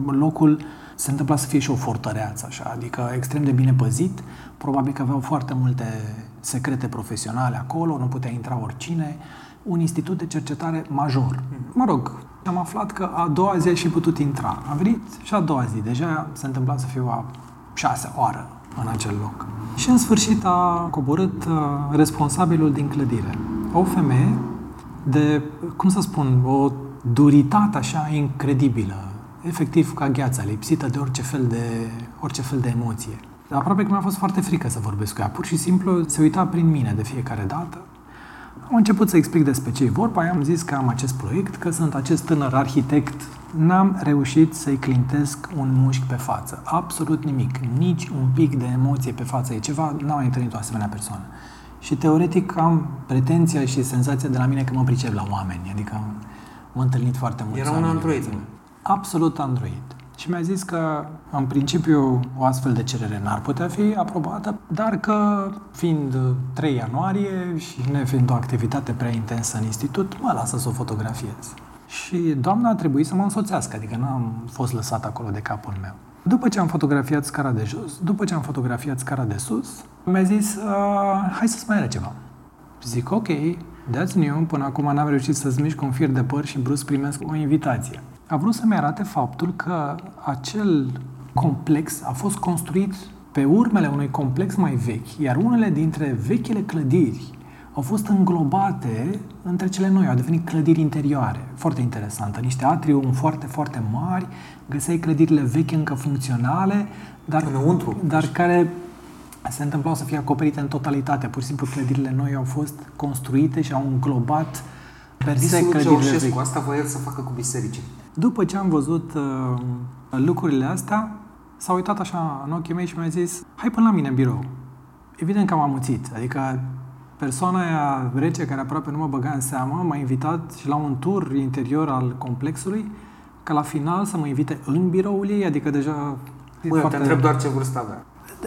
locul se întâmpla să fie și o fortăreață, așa, adică extrem de bine păzit. Probabil că aveau foarte multe secrete profesionale acolo, nu putea intra oricine, un institut de cercetare major. Mă rog, am aflat că a doua zi a și putut intra. A venit și a doua zi, deja se întâmpla să fiu a șasea oară în acel loc. Și în sfârșit a coborât uh, responsabilul din clădire. O femeie de, cum să spun, o duritate așa incredibilă, efectiv ca gheața, lipsită de orice fel de, orice fel de emoție. Aproape că mi-a fost foarte frică să vorbesc cu ea. Pur și simplu se uita prin mine de fiecare dată. Am început să explic despre ce e vorba, i-am zis că am acest proiect, că sunt acest tânăr arhitect. N-am reușit să-i clintesc un mușchi pe față. Absolut nimic. Nici un pic de emoție pe față. E ceva, n-am mai întâlnit o asemenea persoană. Și teoretic am pretenția și senzația de la mine că mă pricep la oameni. Adică am întâlnit foarte mult. Era un android. Absolut android și mi-a zis că, în principiu, o astfel de cerere n-ar putea fi aprobată, dar că, fiind 3 ianuarie și nefiind o activitate prea intensă în institut, mă lasă să o fotografiez. Și doamna a trebuit să mă însoțească, adică n-am fost lăsat acolo de capul meu. După ce am fotografiat scara de jos, după ce am fotografiat scara de sus, mi-a zis, hai să-ți mai are ceva. Zic, ok, that's new, până acum n-am reușit să-ți mișc un fir de păr și brusc primesc o invitație a vrut să-mi arate faptul că acel complex a fost construit pe urmele unui complex mai vechi, iar unele dintre vechile clădiri au fost înglobate între cele noi, au devenit clădiri interioare. Foarte interesantă. Niște atriumi foarte, foarte mari, găseai clădirile vechi încă funcționale, dar, Înăuntru. dar care se întâmplau să fie acoperite în totalitate. Pur și simplu, clădirile noi au fost construite și au înglobat per se clădirile vechi. Asta voia să facă cu bisericii. După ce am văzut uh, lucrurile astea, s-a uitat așa în ochii mei și mi-a zis hai până la mine în birou. Evident că am amuțit, adică persoana aia rece care aproape nu mă băga în seamă m-a invitat și la un tur interior al complexului ca la final să mă invite în biroul ei, adică deja... Băi, foarte... te întreb doar ce vârstă avea.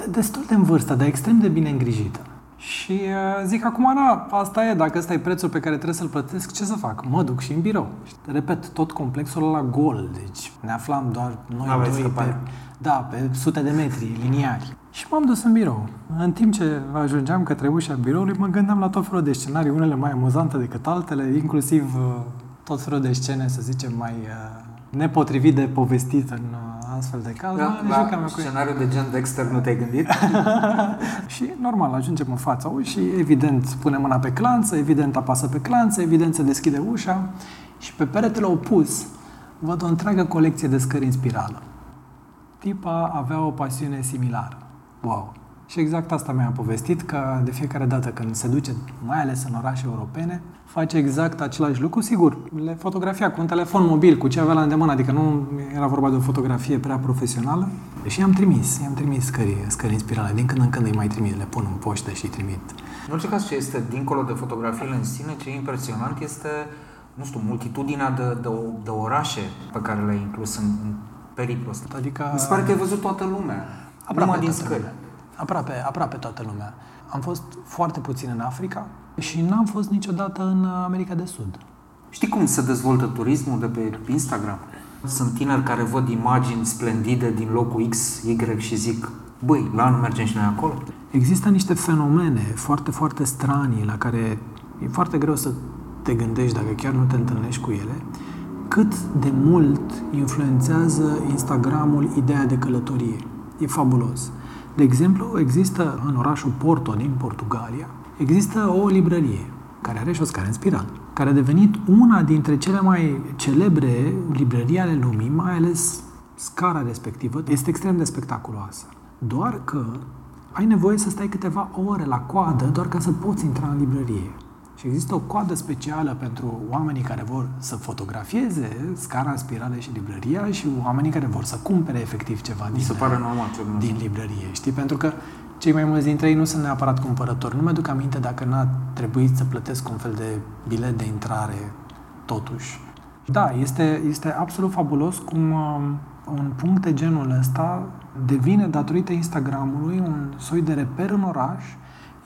Destul de în vârstă, dar extrem de bine îngrijită. Și uh, zic, acum, na, asta e, dacă ăsta e prețul pe care trebuie să-l plătesc, ce să fac? Mă duc și în birou. Repet, tot complexul la gol, deci ne aflam doar noi Aveți doi pe, da, pe sute de metri liniari. Și m-am dus în birou. În timp ce ajungeam către ușa biroului, mă gândeam la tot felul de scenarii, unele mai amuzante decât altele, inclusiv uh, tot felul de scene, să zicem, mai uh, nepotrivit de povestit în astfel de caz. Da, la cu scenariu de gen Dexter nu te-ai gândit? și normal, ajungem în fața ușii, evident pune mâna pe clanță, evident apasă pe clanță, evident se deschide ușa și pe peretele opus văd o întreagă colecție de scări în spirală. Tipa avea o pasiune similară. Wow! Și exact asta mi-a povestit, că de fiecare dată când se duce, mai ales în orașe europene, face exact același lucru. Sigur, le fotografia cu un telefon mobil, cu ce avea la îndemână, adică nu era vorba de o fotografie prea profesională. Și i-am trimis, i-am trimis scări, scări în spirale. Din când în când îi mai trimit, le pun în poștă și îi trimit. În orice caz, ce este dincolo de fotografiile în sine, ce e impresionant este, nu știu, multitudinea de, de, de orașe pe care le-ai inclus în, în periplul ăsta. Adică... Mi se pare că ai văzut toată lumea. Aproape numai din scări. Lumea. Aproape, aproape toată lumea. Am fost foarte puțin în Africa și n-am fost niciodată în America de Sud. Știi cum se dezvoltă turismul de pe Instagram? Sunt tineri care văd imagini splendide din locul X, Y și zic, băi, la anul mergem și noi acolo? Există niște fenomene foarte, foarte stranii la care e foarte greu să te gândești dacă chiar nu te întâlnești cu ele, cât de mult influențează Instagramul ideea de călătorie. E fabulos. De exemplu, există în orașul Porto din Portugalia, există o librărie care are și o scară în spiral, care a devenit una dintre cele mai celebre librării ale lumii, mai ales scara respectivă este extrem de spectaculoasă. Doar că ai nevoie să stai câteva ore la coadă doar ca să poți intra în librărie. Și există o coadă specială pentru oamenii care vor să fotografieze scara, spirale și librăria și oamenii care vor să cumpere efectiv ceva din, se pare normal, din librărie. Știi? Pentru că cei mai mulți dintre ei nu sunt neapărat cumpărători. Nu mi-aduc aminte dacă n-a trebuit să plătesc un fel de bilet de intrare totuși. Da, este, este absolut fabulos cum um, un punct de genul ăsta devine, datorită Instagramului, un soi de reper în oraș,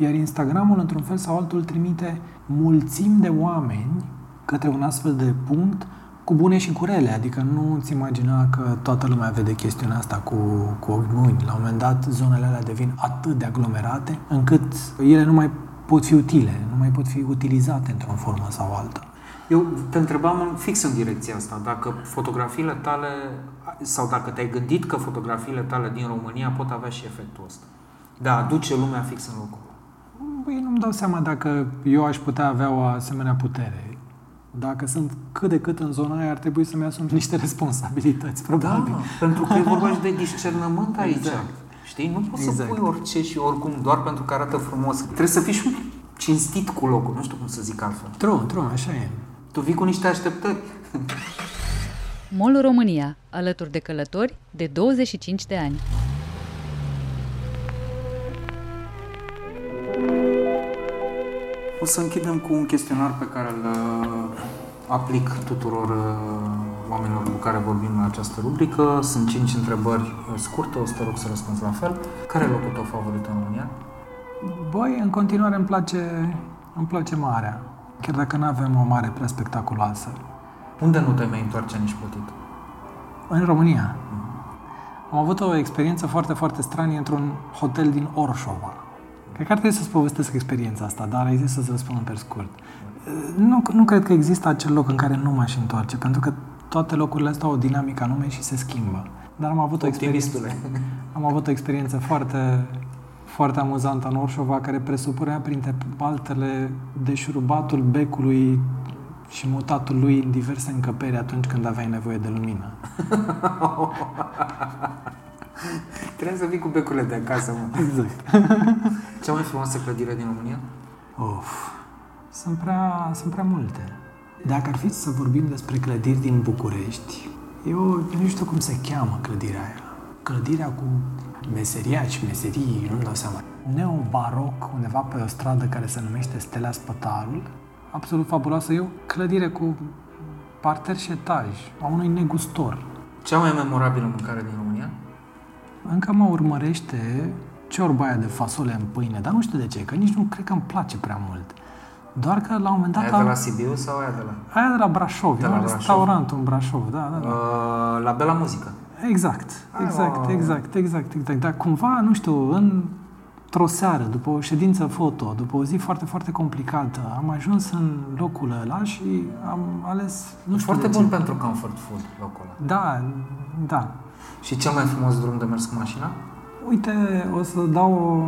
iar Instagramul, într-un fel sau altul, trimite mulțimi de oameni către un astfel de punct cu bune și cu rele, adică nu ți imagina că toată lumea vede chestiunea asta cu, cu ochi buni. La un moment dat, zonele alea devin atât de aglomerate încât ele nu mai pot fi utile, nu mai pot fi utilizate într-o formă sau alta. Eu te întrebam fix în direcția asta, dacă fotografiile tale, sau dacă te-ai gândit că fotografiile tale din România pot avea și efectul ăsta. De a aduce lumea fix în locul Băi, nu-mi dau seama dacă eu aș putea avea o asemenea putere. Dacă sunt cât de cât în zona aia, ar trebui să-mi asum niște responsabilități, probabil. Da, pentru că e vorba și de discernământ aici. Exact. Știi? Nu poți exact. să pui orice și oricum doar pentru că arată frumos. Trebuie să fii și cinstit cu locul, nu știu cum să zic altfel. True, true, așa e. Tu vii cu niște așteptări. Mol România, alături de călători de 25 de ani. O să închidem cu un chestionar pe care îl uh, aplic tuturor uh, oamenilor cu care vorbim la această rubrică. Sunt cinci întrebări uh, scurte, o să te rog să răspunzi la fel. Care e locul tău favorit în România? Băi, în continuare îmi place, îmi place marea, chiar dacă nu avem o mare prea spectaculoasă. Unde nu te mai întoarce nici putit? În România. Mm-hmm. Am avut o experiență foarte, foarte stranie într-un hotel din Orșova. Cred că ar trebui să-ți povestesc experiența asta, dar ai zis să-ți răspund pe scurt. Nu, nu cred că există acel loc în care nu m-aș întoarce, pentru că toate locurile astea au o dinamică anume și se schimbă. Dar am avut o experiență, am avut o experiență foarte, foarte amuzantă în Orșova, care presupunea printre altele deșurubatul becului și mutatul lui în diverse încăperi atunci când aveai nevoie de lumină. Trebuie să vii cu becurile de acasă, mă. Exact. Cea mai frumoasă clădire din România? Of, sunt prea, sunt prea multe. Dacă ar fi să vorbim despre clădiri din București, eu nu știu cum se cheamă clădirea aia. Clădirea cu meseriaci, meserii, nu-mi dau seama. Neobaroc, undeva pe o stradă care se numește Stelea Spătarul, absolut fabuloasă. Eu, clădire cu parter și etaj, a unui negustor. Cea mai memorabilă mâncare din România? Încă mă urmărește ciorba aia de fasole în pâine, dar nu știu de ce, că nici nu cred că îmi place prea mult. Doar că la un moment dat... Aia de la Sibiu sau aia de la... Aia de la Brașov, de la un restaurant în Brașov, da, da, da. Uh, la Bela Muzică. Exact, exact, exact, exact, exact. Dar cumva, nu știu, în într-o seară, după o ședință foto, după o zi foarte, foarte complicată, am ajuns în locul ăla și am ales, nu știu Foarte bun ce. pentru comfort food locul ăla. Da, da. Și cel mai frumos drum de mers cu mașina? Uite, o să dau o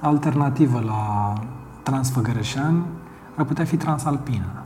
alternativă la Transfăgărășan, ar putea fi Transalpina.